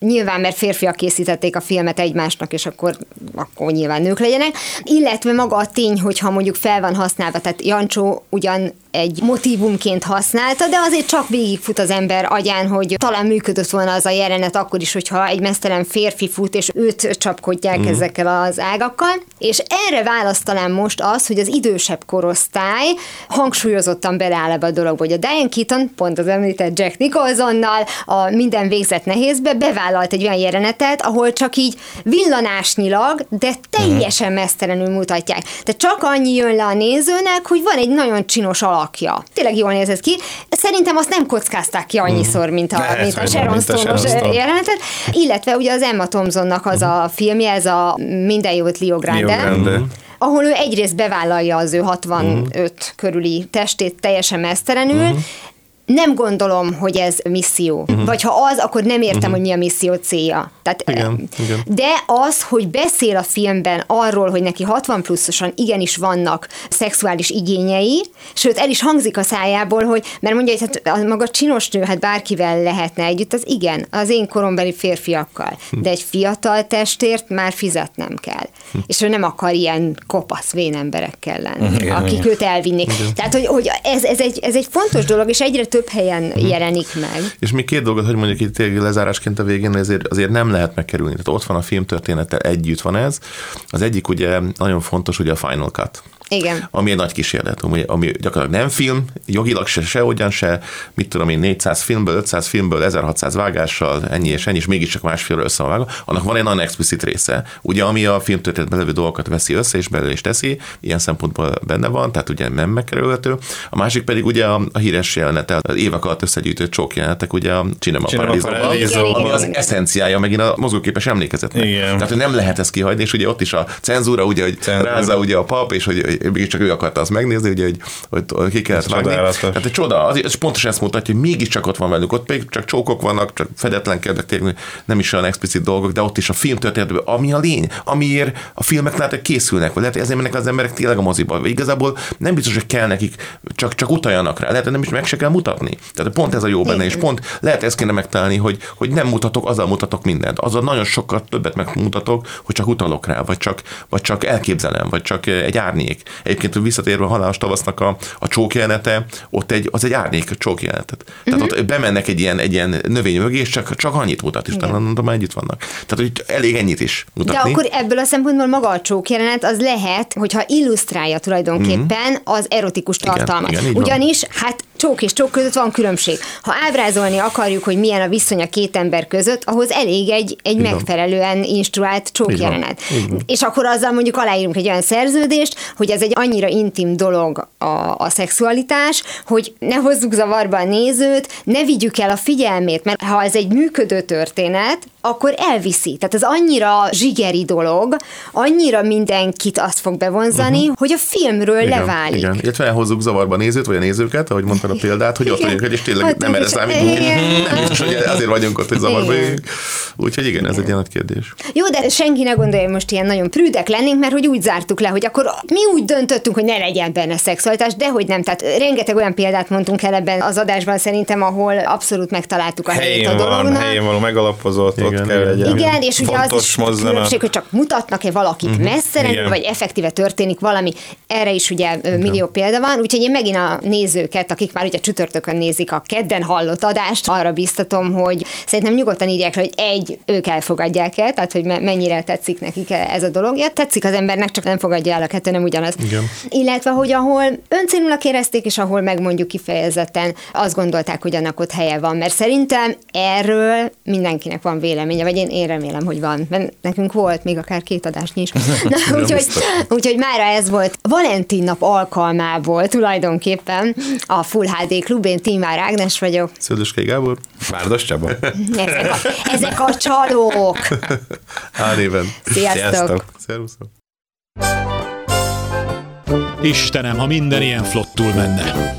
nyilván, mert férfiak készítették a filmet egymásnak, és akkor, akkor nyilván nők legyenek, illetve maga a tény, hogyha mondjuk fel van használva, tehát Jancsó ugyan egy motívumként használta, de azért csak végigfut az ember agyán, hogy talán működött volna az a jelenet akkor is, hogyha egy mesztelen férfi fut, és őt csapkodják mm. ezekkel az ágakkal. És erre választ talán most az, hogy az idősebb korosztály hangsúlyozottan beleáll ebbe a dologba, hogy a Diane Keaton, pont az említett Jack Nicholsonnal a minden végzett nehézbe bevállalt egy olyan jelenetet, ahol csak így villanásnyilag, de teljesen mesztelenül mutatják. Tehát csak annyi jön le a nézőnek, hogy van egy nagyon csinos alakja. Tényleg jól nézett ki. Szerintem azt nem kockázták ki annyiszor, mint a, Lehet, mint a Sharon mint a Sharon Stone-os Stone. jelenetet. Illetve ugye az Emma Thompsonnak az a filmje, ez a Minden jót Leo Grande. Leo Grande. ahol ő egyrészt bevállalja az ő 65 körüli testét teljesen mesztelenül, nem gondolom, hogy ez misszió. Uh-huh. Vagy ha az, akkor nem értem, uh-huh. hogy mi a misszió célja. Tehát, Igen, igen. De az, hogy beszél a filmben arról, hogy neki 60 pluszosan igenis vannak szexuális igényei, sőt el is hangzik a szájából, hogy mert mondja, hogy hát a maga csinos nő, hát bárkivel lehetne együtt, az igen, az én korombeli férfiakkal. De egy fiatal testért már fizetnem kell. És ő nem akar ilyen kopasz vén emberekkel lenni, Igen, akik igen. őt elvinnék. Tehát, hogy, hogy ez, ez, egy, ez egy fontos dolog, és egyre több helyen jelenik meg. És még két dolgot, hogy mondjuk itt tényleg lezárásként a végén, azért, azért nem lehet megkerülni. Tehát ott van a filmtörténettel együtt van ez. Az egyik ugye nagyon fontos, ugye a Final Cut. Igen. Ami egy nagy kísérlet, ami, ami gyakorlatilag nem film, jogilag se, se hogyan se, mit tudom én, 400 filmből, 500 filmből, 1600 vágással, ennyi és ennyi, és mégiscsak másfélről össze van vágva, annak van egy nagyon explicit része, ugye, ami a filmtörténetben levő dolgokat veszi össze, és belőle is teszi, ilyen szempontból benne van, tehát ugye nem megkerülhető. A másik pedig ugye a, a híres jelenete, az évek alatt összegyűjtött csók jelenetek, ugye a Cinema, Cinema ami az eszenciája megint a mozgóképes emlékezetnek. Igen. Tehát, hogy nem lehet ezt kihagyni, és ugye ott is a cenzúra, ugye, hogy Cenzúra. rázza ugye a pap, és hogy, hogy mégiscsak ő akarta azt megnézni, ugye, hogy, hogy, hogy ki kellett Ez vágni. csodálatos. Tehát egy csoda, az, és pontosan ezt mutatja, hogy mégiscsak ott van velük, ott még csak csókok vannak, csak fedetlenkednek, tényleg nem is olyan explicit dolgok, de ott is a film történetben, ami a lény, amiért a filmek lehet, hogy készülnek, vagy lehet, hogy ezért mennek az emberek tényleg a moziba. Vagy Igazából nem biztos, hogy kell nekik, csak, csak utaljanak rá, lehet, hogy nem is meg se kell mutatni. Tehát pont ez a jó benne, és pont lehet ezt kéne megtalálni, hogy, hogy nem mutatok, azzal mutatok mindent. Azzal nagyon sokkal többet megmutatok, hogy csak utalok rá, vagy csak, vagy csak elképzelem, vagy csak egy árnyék. Egyébként visszatérve a halálos tavasznak a, a csókjelenete, ott egy, az egy árnyék csókjelenetet. Tehát ott bemennek egy ilyen, egy ilyen növény mögé, és csak, csak annyit mutat, és talán mondom, már együtt vannak. Tehát, hogy elég ennyit is De mutatni. akkor ebből a szempontból maga a csókjelenet az lehet, hogyha illusztrálja tulajdonképpen az erotikus Mhm. Igen, tartalmat. igen, így van. Ugyanis, hát csók és csók között van különbség. Ha ábrázolni akarjuk, hogy milyen a viszony a két ember között, ahhoz elég egy, egy megfelelően instruált csókjelenet. Így van. És akkor azzal mondjuk aláírunk egy olyan szerződést, hogy ez egy annyira intim dolog a, a szexualitás, hogy ne hozzuk zavarba a nézőt, ne vigyük el a figyelmét, mert ha ez egy működő történet, akkor elviszi. Tehát ez annyira zsigeri dolog, annyira mindenkit azt fog bevonzani, uh-huh. hogy a filmről Igen, leválik. Igen, illetve elhozzuk zavarba a nézőt, vagy a nézőket, ahogy mondtad a példát, hogy ott Igen. vagyunk, és tényleg Ott nem erre is- számítunk. igen. Nem biztos, hogy azért vagyunk ott, hogy zavarba vagyunk. Úgyhogy igen, ez egy ilyen nagy kérdés. Jó, de senki ne gondolja, hogy most ilyen nagyon prűdek lennénk, mert hogy úgy zártuk le, hogy akkor mi úgy döntöttünk, hogy ne legyen benne szexualitás, de hogy nem. Tehát rengeteg olyan példát mondtunk el ebben az adásban szerintem, ahol abszolút megtaláltuk a helyét a dolognak. helyén való megalapozott, ott Igen, kell igen. legyen. Igen, és ugye az is különbség, hogy csak mutatnak-e valakit uh-huh. messze, Igen. vagy effektíve történik valami. Erre is ugye millió példa van, úgyhogy én megint a nézőket, akik már ugye csütörtökön nézik a kedden hallott adást, arra biztatom, hogy szerintem nyugodtan írják le, hogy egy, ők elfogadják el, tehát hogy me- mennyire tetszik nekik ez a dolog. Ja, tetszik az embernek, csak nem fogadja el a kettő, nem ugyanaz. Igen. Illetve, hogy ahol öncélúnak érezték, és ahol megmondjuk kifejezetten azt gondolták, hogy annak ott helye van. Mert szerintem erről mindenkinek van véleménye, vagy én, én remélem, hogy van. Mert nekünk volt még akár két adásnyi is. Na, úgyhogy, úgyhogy mára ez volt Valentin nap alkalmából tulajdonképpen a Full HD Klub, én Tímár Ágnes vagyok. Szöldöskei Gábor, Várdos Csaba? Ezek a, ezek a csalók. H néven. Sziasztok! Sziasztok. Szervusztok. Istenem, ha minden ilyen flottul menne.